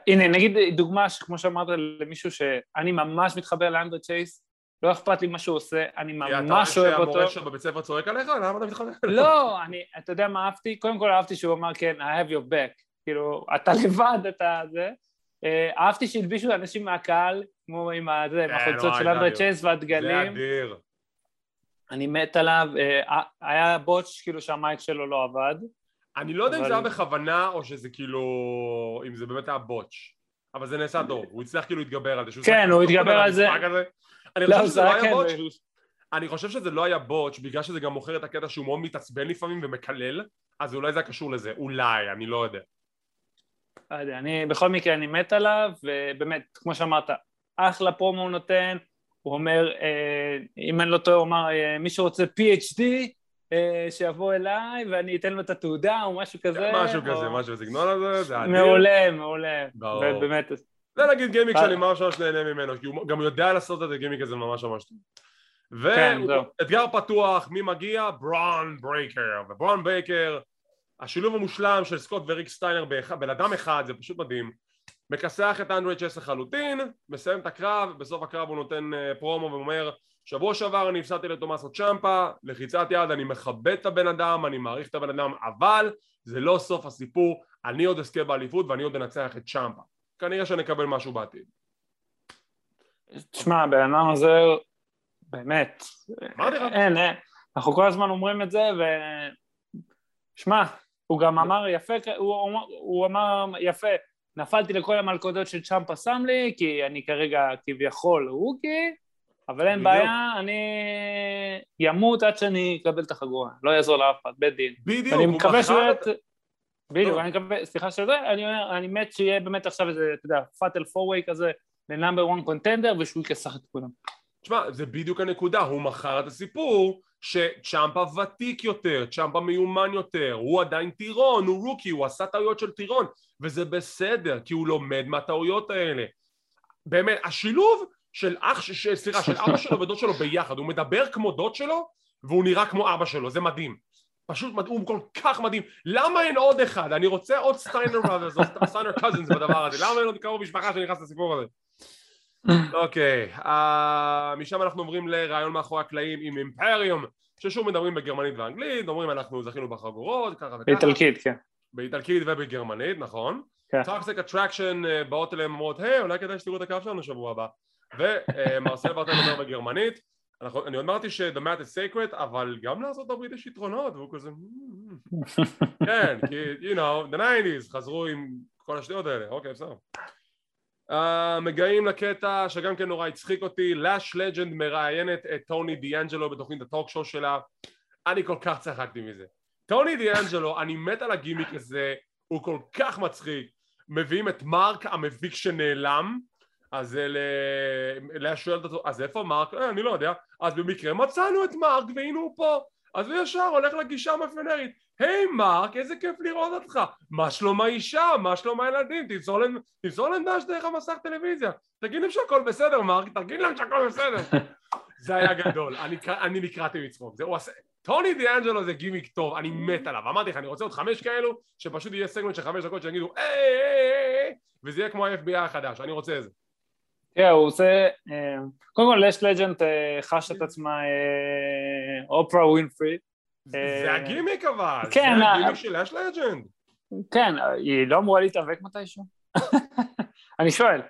הנה נגיד דוגמה כמו שאמרת למישהו שאני ממש מתחבר לאנדרי צ'ייס לא אכפת לי מה שהוא עושה, אני ממש אוהב אותו. אתה רואה שהמורה שלו בבית ספר צועק עליך? למה אתה מתחבר? לא, אני, אתה יודע מה אהבתי? קודם כל אהבתי שהוא אמר כן, I have your back, כאילו, אתה [laughs] לבד, אתה זה. אה, אהבתי שהלבישו אנשים מהקהל, כמו עם כן, החולצות של אנדרי צ'ייס והדגלים. זה אדיר. אני מת עליו, אה, היה בוטש כאילו שהמייק שלו לא עבד. אני לא יודע אם זה היה בכוונה או שזה כאילו, אם זה באמת היה בוטש. אבל זה נעשה טוב, הוא הצליח כאילו להתגבר על זה. כן, הוא התגבר על זה. אני לא, חושב שזה לא היה בוטש. אני חושב שזה לא היה בוטש בגלל שזה גם מוכר את הקטע שהוא מאוד מתעצבן לפעמים ומקלל אז אולי זה היה קשור לזה, אולי, אני לא יודע. לא יודע, אני בכל מקרה אני מת עליו ובאמת, כמו שאמרת, אחלה פרומו הוא נותן, הוא אומר, אה, אם אני לא טועה, הוא אמר, אה, מי שרוצה PhD שיבוא אליי ואני אתן לו את התעודה או משהו כזה. משהו כזה, משהו בסגנון הזה, זה אדיר. מעולה, מעולה. ברור. באמת. זה נגיד גימיק שאני ממש ממש נהנה ממנו, כי הוא גם יודע לעשות את הגימיק הזה ממש ממש טוב. ואתגר כן, פתוח, מי מגיע? ברון ברייקר. וברון ברייקר, השילוב המושלם של סקוט וריק סטיינר בן אדם אחד, זה פשוט מדהים. מכסח את אנדרה צ'ייס לחלוטין, מסיים את הקרב, בסוף הקרב הוא נותן אה, פרומו ואומר שבוע שעבר אני הפסדתי לתומאסו צ'מפה, לחיצת יד, אני מכבד את הבן אדם, אני מעריך את הבן אדם, אבל זה לא סוף הסיפור, אני עוד אזכה באליפות ואני עוד אנצח את צ'מפה. כנראה שנקבל משהו בעתיד. תשמע, הבן אדם הזה, באמת, אין, אין, אנחנו כל הזמן אומרים את זה, ו... שמע, הוא גם אמר יפה, הוא, הוא אמר יפה, נפלתי לכל המלכודות של צ'מפה שם לי, כי אני כרגע כביכול רוקי, אבל אין בעיה, אני ימות עד שאני אקבל את החגורה, לא יעזור לאף אחד, בית דין. בדיוק, הוא בחר... בדיוק, אני מקווה, סליחה שזה, אני אומר, אני מת שיהיה באמת עכשיו איזה, אתה יודע, פאטל פורווי כזה לנאמבר וואן קונטנדר ושהוא יכסח את כולם. תשמע, זה בדיוק הנקודה, הוא מכר את הסיפור שצ'מפה ותיק יותר, צ'מפה מיומן יותר, הוא עדיין טירון, הוא רוקי, הוא עשה טעויות של טירון, וזה בסדר, כי הוא לומד מהטעויות האלה. באמת, השילוב של אח, ש, סליחה, של אבא שלו ודוד שלו ביחד, הוא מדבר כמו דוד שלו והוא נראה כמו אבא שלו, זה מדהים. פשוט מדהים, הוא כל כך מדהים. למה אין עוד אחד? אני רוצה עוד סטיינר Brothers או סטיינר Cousins בדבר הזה. למה אין עוד קרוב משפחה שנכנס לסיפור הזה? אוקיי, uh, משם אנחנו עוברים לריאיון מאחורי הקלעים עם אימפריום, ששוב מדברים בגרמנית ואנגלית, אומרים אנחנו זכינו בחגורות, ככה וככה. באיטלקית, כן. באיטלקית ובגרמנית, נכון. Toxic כן. Attraction uh, באות אליהם ואומרות, היי, אולי כדאי שתראו את הקו שלנו שבוע הבא. ומרסל ברטל אומר בגרמנית, אני אמרתי ש-The Mat is sacred, אבל גם לארצות הברית יש יתרונות, והוא כזה... כן, כי, you know, the 90's חזרו עם כל השטויות האלה, אוקיי, בסדר. Uh, מגיעים לקטע שגם כן נורא הצחיק אותי, לאש לג'נד מראיינת את טוני דיאנג'לו בתוכנית ה talk show שלה, אני כל כך צחקתי מזה. טוני דיאנג'לו, אני מת על הגימיק הזה, הוא כל כך מצחיק. מביאים את מרק המביק שנעלם, אז לאה שואלת אותו, אז איפה מרק? אה, אני לא יודע. אז במקרה מצאנו את מרק והנה הוא פה. אז הוא ישר הולך לגישה המאפיונרית. היי מרק, איזה כיף לראות אותך. מה שלום האישה? מה שלום הילדים? תמסור להם דש דרך המסך טלוויזיה. תגיד להם שהכל בסדר מרק, תגיד להם שהכל בסדר. [laughs] זה היה גדול, אני, אני נקרעתי מצחוק. זה, עשה... טוני דיאנג'לו זה גימיק טוב, אני מת עליו. אמרתי לך, אני רוצה עוד חמש כאלו, שפשוט יהיה סגמנט של חמש דקות שיגידו היי היי היי וזה יהיה כמו ה-FBI החדש, אני רוצה את זה. כן, הוא עושה, אה, קודם כל לש לג'נט אה, חש את עצמה אה, אופרה ווינפרי. זה הגימיק אבל, כן, זה הגימיק של לש לג'נט. כן, היא לא אמורה להתאבק מתישהו? [laughs] אני שואל.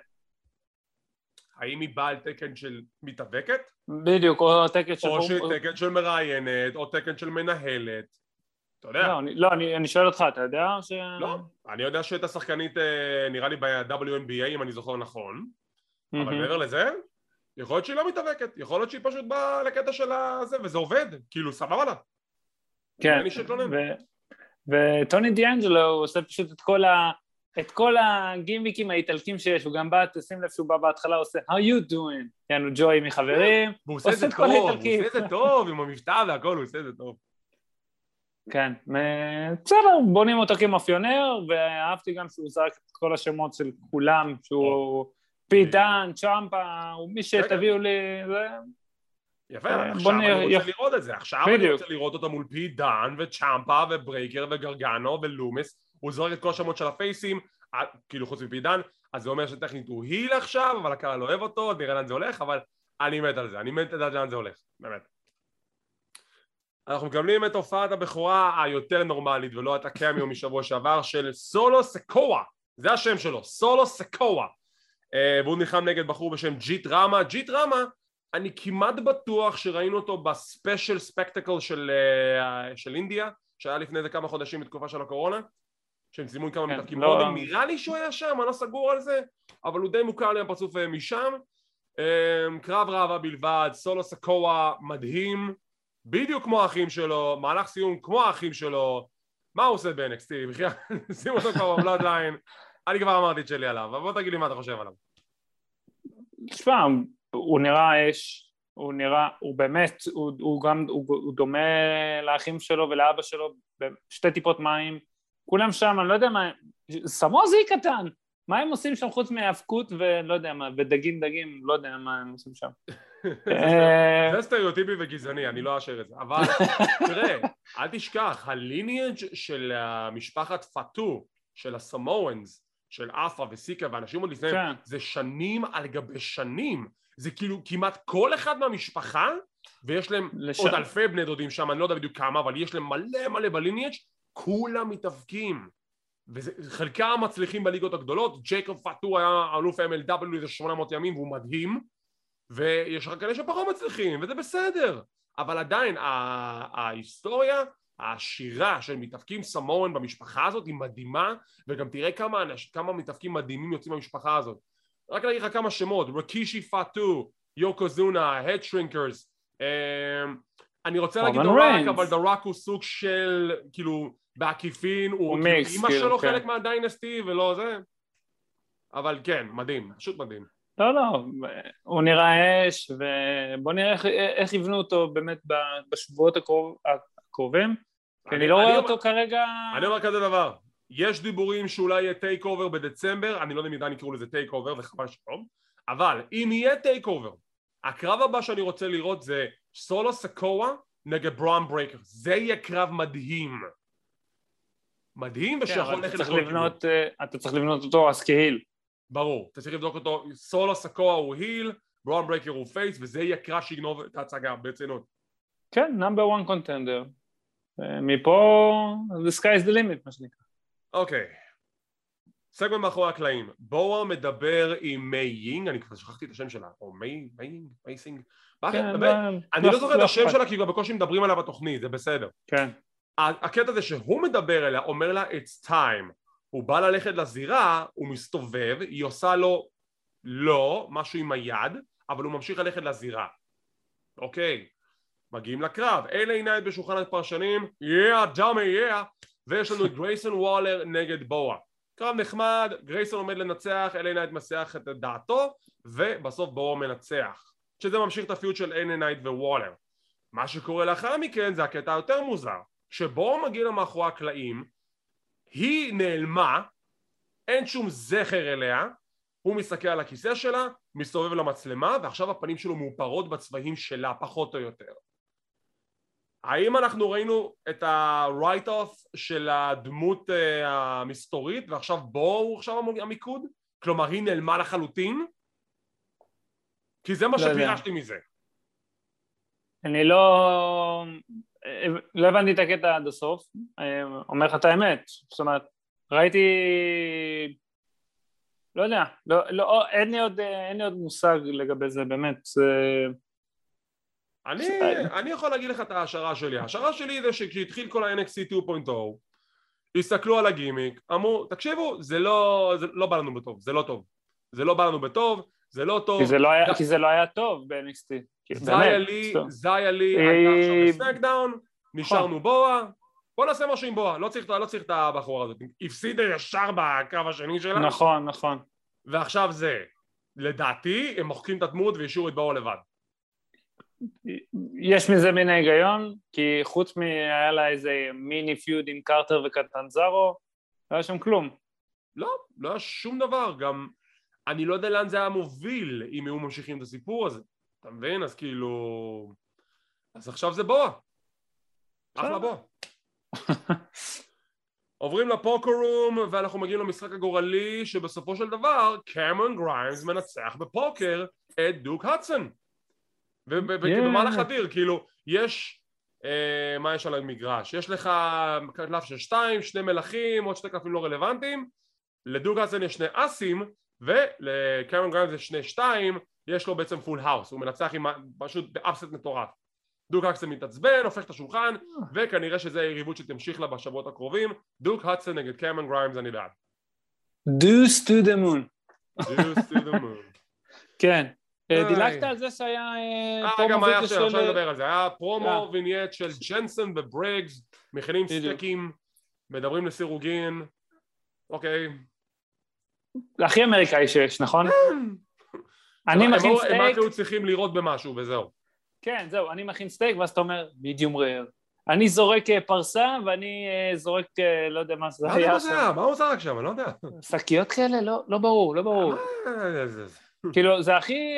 האם היא באה על תקן של מתאבקת? בדיוק, או תקן של... או תקן של מראיינת, או תקן של מנהלת. אתה יודע. לא, אני, לא, אני, אני שואל אותך, אתה יודע ש... לא, אני יודע שהייתה שחקנית, נראה לי ב-WNBA, אם אני זוכר נכון. אבל מעבר לזה, יכול להיות שהיא לא מתאבקת, יכול להיות שהיא פשוט באה לקטע של הזה, וזה עובד, כאילו סבבה לה. כן, וטוני דיאנג'לו הוא עושה פשוט את כל ה... את כל הגימיקים האיטלקים שיש, הוא גם בא, תשים לב שהוא בא בהתחלה, עושה How you doing? כן, הוא ג'וי מחברים, והוא עושה את זה טוב, הוא עושה את זה טוב, עם המבטא והכל, הוא עושה את זה טוב. כן, בסדר, בונים אותו כמאפיונר, ואהבתי גם שהוא זרק את כל השמות של כולם, שהוא פיט דאן, צ'מפה, מי שתביאו לי, זה... יפה, אה, עכשיו אני רוצה לראות את זה, עכשיו אני רוצה לראות אותו מול פיט דאן וצ'מפה וברייקר וגרגנו ולומיס, הוא זורק את כל השמות של הפייסים, כאילו חוץ מפיט דאן, אז זה אומר שטכנית הוא heel עכשיו, אבל הקהל לא אוהב אותו, נראה לאן זה הולך, אבל אני מת על זה, אני מת לדעת לאן זה הולך, באמת. אנחנו מקבלים את הופעת הבכורה היותר נורמלית ולא את הקמיו משבוע שעבר של סולו סקואה. זה השם שלו, סולו סקואה והוא נלחם נגד בחור בשם ג'יט רמה ג'יט רמה אני כמעט בטוח שראינו אותו ב Special Spectacle של, uh, של אינדיה שהיה לפני איזה כמה חודשים בתקופה של הקורונה שהם עם כמה כן, מתאבקים לא... נראה לי שהוא היה שם, אני לא סגור על זה אבל הוא די מוכר לי הפרצוף אה, משם. קרב ראווה בלבד, סולו סקואה מדהים בדיוק כמו האחים שלו, מהלך סיום כמו האחים שלו. מה הוא עושה ב-NXT? בחייאת, [laughs] שים אותו כבר בבלאדליין אני כבר אמרתי את שלי עליו, אבל בוא תגיד לי מה אתה חושב עליו. תשמע, הוא נראה אש, הוא נראה, הוא באמת, הוא, הוא גם, הוא, הוא דומה לאחים שלו ולאבא שלו בשתי טיפות מים, כולם שם, אני לא יודע מה, סמוזי קטן, מה הם עושים שם חוץ מהאבקות ולא יודע מה, ודגים דגים, לא יודע מה הם עושים שם. [laughs] זה סטריאוטיפי וגזעני, אני לא אאשר את זה, אבל [laughs] תראה, אל תשכח, הליניאג' של משפחת פאטו, של הסמואנס, של אפה וסיקה ואנשים עוד לפניהם, כן. זה שנים על גבי שנים, זה כאילו כמעט כל אחד מהמשפחה, ויש להם עוד אלפי בני דודים שם, אני לא יודע בדיוק כמה, אבל יש להם מלא מלא ב lineage, כולם מתאבקים. וחלקם מצליחים בליגות הגדולות, ג'ייקוב פאטו היה אלוף MLW איזה 800 ימים והוא מדהים ויש רק כאלה שפחות מצליחים וזה בסדר אבל עדיין ההיסטוריה העשירה של מתאבקים Samoan במשפחה הזאת היא מדהימה וגם תראה כמה, אנש, כמה מתאבקים מדהימים יוצאים במשפחה הזאת. רק להגיד לך כמה שמות רקישי פאטו, יוקו זונה, Headshrinkers אני רוצה להגיד דה רוק אבל דה רוק הוא סוג של כאילו בעקיפין הוא כאילו אימא כאילו, שלו כן. חלק מה dynasty ולא זה אבל כן מדהים פשוט מדהים. לא לא הוא נראה אש ובוא נראה איך, איך יבנו אותו באמת בשבועות הקרוב, הקרובים כי אני לא רואה אותו כרגע אני אומר כזה דבר יש דיבורים שאולי יהיה TakeOver בדצמבר אני לא יודע אם עדיין יקראו לזה TakeOver וחבל שלום אבל אם יהיה TakeOver הקרב הבא שאני רוצה לראות זה סולו סקואה נגד ברון ברייקר זה יהיה קרב מדהים מדהים כן, ושיכול ללכת לכל לבנות, אה, אתה צריך לבנות אותו אז כ heel. ברור, אתה צריך לבדוק אותו, סולו סקואה הוא heel, ברון ברייקר הוא face, וזה יהיה קרב שיגנוב את ההצגה ברצינות. כן, number one contender. מפה, the sky is the limit מה שנקרא. אוקיי. סגמנט מאחורי הקלעים. בואה מדבר עם מיי יינג, אני כבר שכחתי את השם שלה, או מיי, מיי יינג, מיי סינג. כן, אני לא זוכר את השם שלה כי כבר בקושי מדברים עליה בתוכנית, זה בסדר. כן. הקטע זה שהוא מדבר אליה, אומר לה it's time הוא בא ללכת לזירה, הוא מסתובב, היא עושה לו לא, משהו עם היד, אבל הוא ממשיך ללכת לזירה אוקיי, מגיעים לקרב, LA Knight בשולחן הפרשנים, yeah dummy yeah ויש לנו את גרייסון וולר נגד בואה. קרב נחמד, גרייסון עומד לנצח, אלה עינייד מסיח את דעתו ובסוף בואה מנצח. שזה ממשיך את הפיוט של אלה עינייד ווולר מה שקורה לאחר מכן זה הקטע היותר מוזר. שבו מגיע למאחורי הקלעים היא נעלמה אין שום זכר אליה הוא מסתכל על הכיסא שלה מסתובב למצלמה ועכשיו הפנים שלו מאופרות בצבעים שלה פחות או יותר האם אנחנו ראינו את ה-write off של הדמות uh, המסתורית ועכשיו בואו עכשיו המיקוד? כלומר היא נעלמה לחלוטין? כי זה מה לא שפירשתי מזה אני לא... לא הבנתי את הקטע עד הסוף, אומר לך את האמת, זאת אומרת, ראיתי... לא יודע, לא, לא, אין, לי עוד, אין לי עוד מושג לגבי זה, באמת. אני, [laughs] אני יכול להגיד לך את ההשערה שלי, ההשערה שלי זה שכשהתחיל כל ה-NXT 2.0 הסתכלו על הגימיק, אמרו, תקשיבו, זה לא, זה לא בא לנו בטוב, זה לא טוב. זה לא בא לנו בטוב, זה לא טוב. כי זה לא היה, כי זה לא היה טוב ב-NXT. זיה לי, זיה לי הייתה עכשיו בסמקדאון, נשארנו נכון. בואה, בוא נעשה משהו עם בואה, לא צריך, לא צריך את הבחורה הזאת, הפסידה ישר בקרב השני שלה. נכון, נכון. ועכשיו זה, לדעתי הם מוחקים את הדמות והשאירו את בואה לבד. יש מזה מן ההיגיון, כי חוץ מהיה לה איזה מיני feud עם קרטר וקטנזרו, לא היה שם כלום. לא, לא היה שום דבר, גם אני לא יודע לאן זה היה מוביל אם היו ממשיכים את הסיפור הזה. אתה מבין? אז כאילו... אז עכשיו זה בואה. אחלה בואה. [laughs] עוברים ל poker room ואנחנו מגיעים למשחק הגורלי שבסופו של דבר קמרון גריימס מנצח בפוקר את דוק הדסון ובמהלך yeah. אדיר כאילו יש אה, מה יש על המגרש? יש לך קלף של שתיים, שני מלכים, עוד שני קלפים לא רלוונטיים לדוק הדסון יש שני אסים ולקמרון גריימס יש שני שתיים יש לו בעצם full house הוא מנצח עם פשוט ב upset מטורף דוק הדסון מתעצבן, הופך את השולחן, וכנראה שזו היריבות שתמשיך לה בשבועות הקרובים. דוק הדסון נגד קמרון גריימס, אני בעד. goes to the moon. goes to the moon. כן. אה, דילגת על זה שהיה אה, פרומו וידאו של... עכשיו נדבר על זה. היה פרומו אה. vignette של ג'נסון ובריגס, מכינים סטייקים, מדברים לסירוגין, אוקיי. הכי אמריקאי שיש, נכון? אני מכין סטייק. הם רק היו צריכים לירות במשהו וזהו. כן, זהו, אני מכין סטייק ואז אתה אומר, medium rare. אני זורק אה, פרסה ואני אה, זורק, אה, לא יודע מה זה היה שם. מה הוא זרק שם? אני לא יודע. שקיות כאלה? לא, לא ברור, לא ברור. כאילו, זה הכי,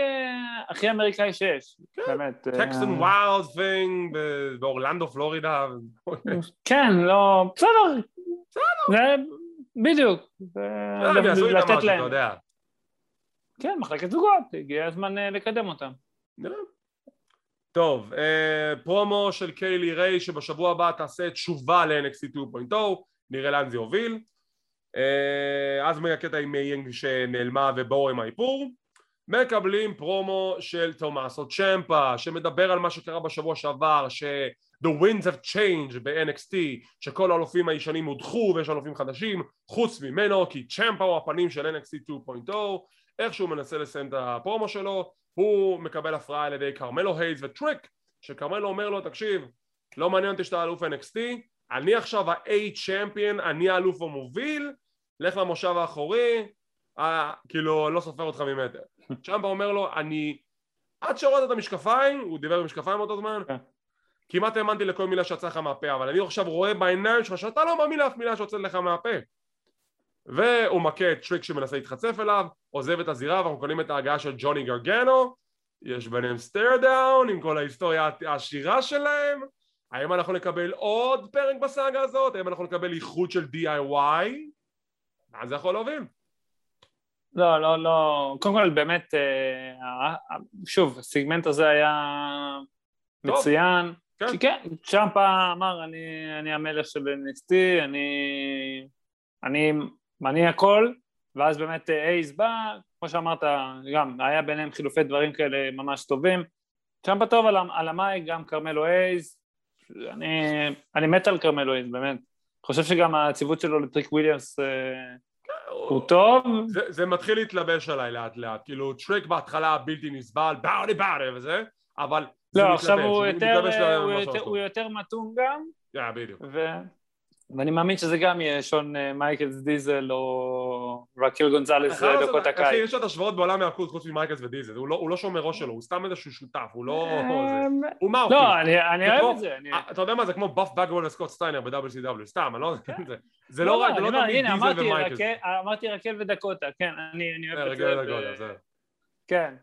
הכי אמריקאי שיש, כן. באמת. טקסטון ווילד פינג באורלנדו, פלורידה. [laughs] כן, לא, בסדר. בסדר. בדיוק. לתת להם. כן, מחלקת זוגות, הגיע הזמן לקדם אותם. טוב, אה, פרומו של קיילי ריי שבשבוע הבא תעשה תשובה ל-NXT 2.0 נראה לאן זה יוביל אה, אז מגיע קטע עם יינג שנעלמה ובור עם האיפור מקבלים פרומו של תומאסו צ'מפה שמדבר על מה שקרה בשבוע שעבר ש... The winds have changed ב-NXT שכל האלופים הישנים הודחו ויש אלופים חדשים חוץ ממנו כי צ'מפה הוא הפנים של NXT 2.0 איך שהוא מנסה לסיים את הפרומו שלו הוא מקבל הפרעה על ידי כרמלו הייז וטריק שכרמלו אומר לו תקשיב לא מעניין אותי שאתה אלוף NXT אני עכשיו ה-A champion אני האלוף המוביל לך למושב האחורי אה, כאילו לא סופר אותך ממטר צ'מפה אומר לו אני עד שהורדת את המשקפיים הוא דיבר עם משקפיים באותו זמן כן. כמעט האמנתי לכל מילה שיצאה לך מהפה אבל אני עכשיו רואה בעיניים שלך שאתה לא מאמין לאף מילה שיוצאת לך מהפה והוא מכה את טריק שמנסה להתחצף אליו, עוזב את הזירה ואנחנו מקבלים את ההגעה של ג'וני גרגנו, יש ביניהם stare down עם כל ההיסטוריה העשירה שלהם, האם אנחנו נקבל עוד פרק בסאגה הזאת? האם אנחנו נקבל איחוד של DIY? לאן זה יכול להוביל? לא, לא, לא, קודם כל באמת, אה, שוב, הסיגמנט הזה היה טוב. מצוין, כן, כן צ'מפה אמר אני, אני המלך של NXT, אני, אני מניע הכל, ואז באמת אה, הייז בא, כמו שאמרת, גם היה ביניהם חילופי דברים כאלה ממש טובים. שם בטוב על, על ה mic, גם כרמלו הייז, אני, אני מת על כרמלו הייז, באמת. חושב שגם הציוות שלו לטריק וויליאמס אה, הוא טוב. זה, זה מתחיל להתלבש עליי לאט לאט, כאילו טריק בהתחלה בלתי נסבל, buddy buddy וזה, אבל לא, עכשיו הוא יותר, הוא, יותר, הוא יותר מתון גם. yeah, בדיוק. ו... ואני מאמין שזה גם יהיה שון אה, מייקלס דיזל או רקיל גונזלס דקות הקיץ. יש עוד השוואות בעולם מהקוד חוץ ממייקלס ודיזל, הוא לא, לא שומר ראש שלו, הוא סתם איזשהו שותף, הוא לא... אמ, הוא מה לא, אני אוהב את זה. אה, אתה יודע מה, זה כמו באף בגוול וסקוט סטיינר ב-WCW, סתם, אני לא יודע, זה לא, לא רק, זה לא תמיד דיזל ומייקלס. אמרתי רקל ודקוטה, כן, אני אוהב את זה. כן,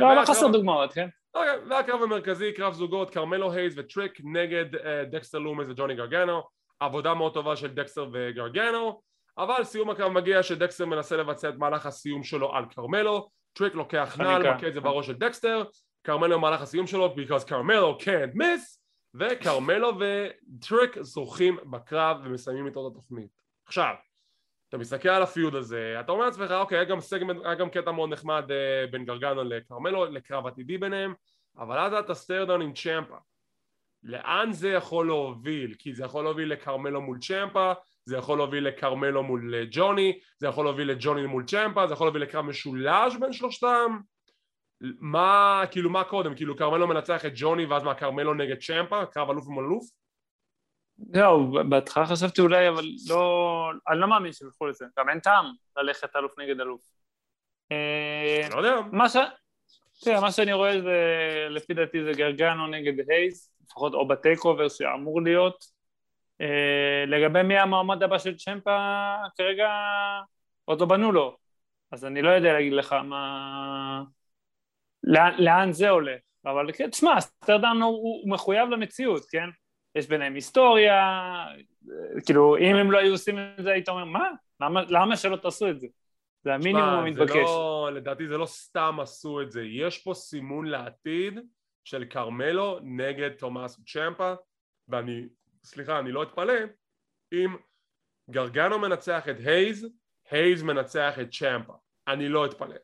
לא, לא חסר דוגמאות, כן? אוקיי, והקרב המרכזי, קרב זוגות, כרמלו הייז וטריק נגד דקסטר לומס וג'וני גרגנו עבודה מאוד טובה של דקסטר וגרגנו אבל סיום הקרב מגיע שדקסטר מנסה לבצע את מהלך הסיום שלו על כרמלו. טריק לוקח נעל, מכה את זה בראש של דקסטר. כרמלו במהלך הסיום שלו because כרמלו can't miss וכרמלו וטריק זוכים בקרב ומסיימים איתו את התוכנית. עכשיו אתה מסתכל על ה feud הזה, אתה אומר לעצמך אוקיי היה גם סגמנט, היה גם קטע מאוד נחמד אה, בין גרגנו לכרמלו, לקרב עתידי ביניהם אבל אז אתה stare down עם צ'מפה לאן זה יכול להוביל? כי זה יכול להוביל לכרמלו מול צ'מפה, זה יכול להוביל לכרמלו מול אה, ג'וני, זה יכול להוביל לג'וני מול צ'מפה, זה יכול להוביל לקרב משולש בין שלושתם מה, כאילו מה קודם? כאילו כרמלו מנצח את ג'וני ואז מה כרמלו נגד צ'מפה? קרב אלוף מול אלוף? זהו, בהתחלה חשבתי אולי, אבל לא... אני לא מאמין שילכו לזה, גם אין טעם ללכת אלוף נגד אלוף. אה, לא יודע. מה שאני רואה זה, לפי דעתי זה גרגנו נגד הייז, לפחות או בטייקאובר שאמור להיות. אה, לגבי מי המועמד הבא של צ'מפה, כרגע עוד לא בנו לו, אז אני לא יודע להגיד לך מה... לאן, לאן זה הולך, אבל כן, תשמע, stare down הוא, הוא מחויב למציאות, כן? יש ביניהם היסטוריה, כאילו אם הם לא היו עושים את זה היית אומר מה? למה, למה שלא תעשו את זה? זה המינימום המתבקש. לא, לדעתי זה לא סתם עשו את זה, יש פה סימון לעתיד של כרמלו נגד תומאסו צ'מפה ואני, סליחה, אני לא אתפלא אם גרגנו מנצח את הייז, הייז מנצח את צ'מפה, אני לא אתפלא.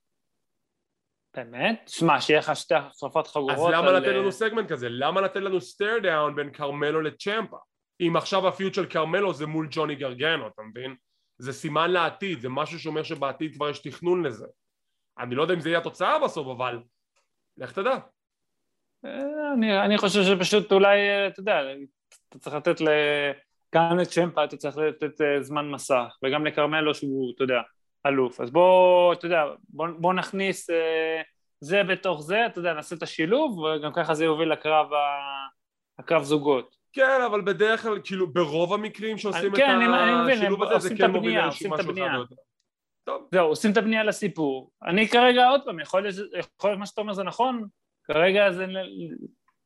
באמת? שמע, שיהיה לך שתי החלפות חגורות אז למה על... לתת לנו סגמנט כזה? למה לתת לנו stare down בין כרמלו לצ'מפה? אם עכשיו הפיוט של כרמלו זה מול ג'וני גרגנו, אתה מבין? זה סימן לעתיד, זה משהו שאומר שבעתיד כבר יש תכנון לזה. אני לא יודע אם זה יהיה התוצאה בסוף, אבל לך תדע. אה, אני, אני חושב שפשוט אולי, אה, אתה יודע, אתה צריך לתת ל... גם לצ'מפה אתה צריך לתת אה, זמן מסך, וגם לכרמלו שהוא, אתה יודע, אלוף. אז בוא, אתה יודע, בוא, בוא נכניס אה, זה בתוך זה, אתה יודע, נעשה את השילוב, וגם ככה זה יוביל לקרב ה... הקרב זוגות. כן, אבל בדרך כלל, כאילו, ברוב המקרים שעושים כן, את אני- אני מבין, השילוב הם הזה, זה כן מוביל את משהו אחד. טוב, זהו, עושים את הבנייה לסיפור. אני כרגע, עוד פעם, יכול להיות מה שאתה אומר זה נכון, כרגע זה,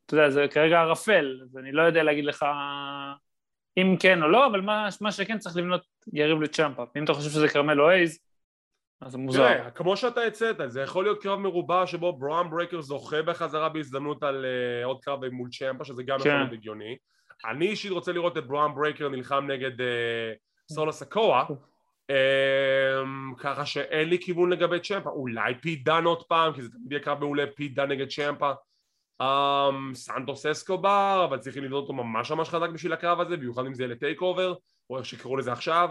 אתה יודע, זה כרגע ערפל, אז אני לא יודע להגיד לך אם כן או לא, אבל מה, מה שכן צריך לבנות יריב לצ'מפה. אם אתה חושב שזה כרמל או אייז, אז זה מוזר. תראה, כמו שאתה הצאת, זה יכול להיות קרב מרובע שבו בראון ברייקר זוכה בחזרה בהזדמנות על אה, עוד קרב מול צ'מפה, שזה גם יכול כן. להיות הגיוני. אני אישית רוצה לראות את בראון ברייקר נלחם נגד אה, סולו סיקואה, אה, ככה שאין לי כיוון לגבי צ'מפה. אולי פיט דאן עוד פעם, כי זה תמיד יהיה קרב מעולה, פיט דאן נגד צ'מפה. אה, סנטוס אסקובר, אבל צריכים לבנות אותו ממש ממש חזק בשביל הקרב הזה, במיוחד אם זה יהיה לטייקאובר, או איך שקראו לזה עכשיו.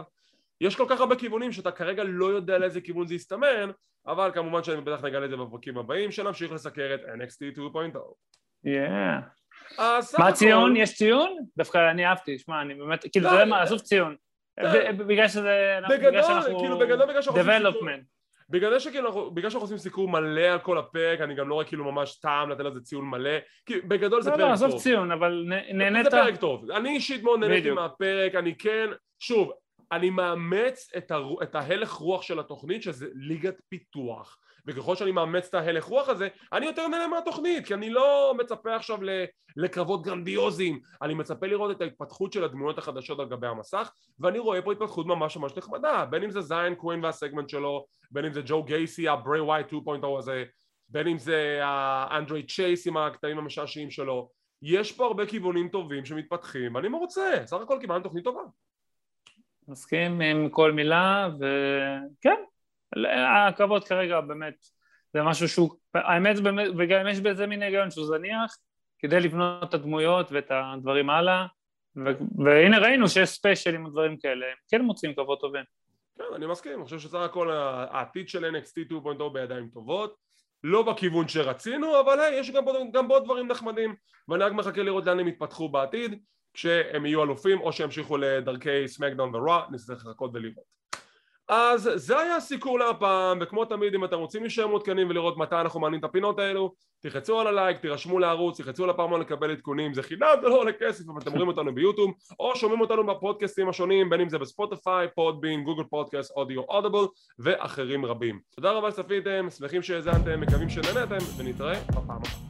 יש כל כך הרבה כיוונים שאתה כרגע לא יודע לאיזה כיוון זה יסתמן, אבל כמובן שאני בטח נגלה את זה בפרקים הבאים, שנמשיך לסקר את NXT 2.0. Yeah. אז סך מה הציון? יש ציון? דווקא אני אהבתי, שמע, אני באמת, כאילו, לא, אתה יודע מה, עזוב ציון. ב- בגלל שזה, בגדול. כאילו בגדול בגלל שאנחנו development. בגלל שכאילו אנחנו, בגלל שאנחנו עושים סיקור מלא על כל הפרק, אני גם לא רואה כאילו ממש טעם לתת לזה ציון מלא, כי בגדול זה לא, פרק לא, עזוב טוב. ציון, אבל נהנית? זה פרק טוב. אני אישית מאוד נהניתי. מהפרק, אני כן, שוב, אני מאמץ את, הר... את ההלך רוח של התוכנית שזה ליגת פיתוח וככל שאני מאמץ את ההלך רוח הזה אני יותר נהנה מהתוכנית כי אני לא מצפה עכשיו. לקרבות גרנדיוזיים. אני מצפה לראות את ההתפתחות של הדמויות החדשות על גבי המסך ואני רואה פה התפתחות ממש ממש נחמדה. בין אם זה זיין קווין והסגמנט שלו בין אם זה ג'ו גייסי הבריי ווייאט 2.0 הזה בין אם זה האנדרה צ'ייס עם הקטעים המשעשעים שלו. יש פה הרבה כיוונים טובים שמתפתחים ואני מרוצה. סך הכל קיבלנו תוכנית טובה. מסכים עם כל מילה, וכן, הקרבות כרגע באמת, זה משהו שהוא, האמת באמת, וגם יש בזה מין היגיון שהוא זניח, כדי לבנות את הדמויות ואת הדברים הלאה, והנה ראינו שיש ספיישל עם דברים כאלה, הם כן מוצאים קרבות טובים. כן, אני מסכים, אני חושב שסך הכל העתיד של NXT 2.0 בידיים טובות לא בכיוון שרצינו, אבל היי, יש גם, בו- גם בו דברים נחמדים ואני רק מחכה לראות לאן הם יתפתחו בעתיד כשהם יהיו אלופים או שימשיכו לדרכי SmackDown ו Raw, נצטרך לחכות ולראות. אז זה היה הסיקור להפעם, וכמו תמיד אם אתם רוצים להישאר מעודכנים ולראות מתי אנחנו מעלים את הפינות האלו, תלחצו על הלייק, תירשמו לערוץ, תלחצו על הפעמון לקבל עדכונים, זה חינם, זה לא עולה כסף, אבל אתם רואים אותנו ביוטיוב, או שומעים אותנו בפודקאסטים השונים, בין אם זה בספוטיפיי, פודבין, גוגל פודקאסט, אודיו Audible, ואחרים רבים. תודה רבה שצפיתם, שמחים שהאזנתם, מקווים שנהנתם, ונתראה בפעם הבאה.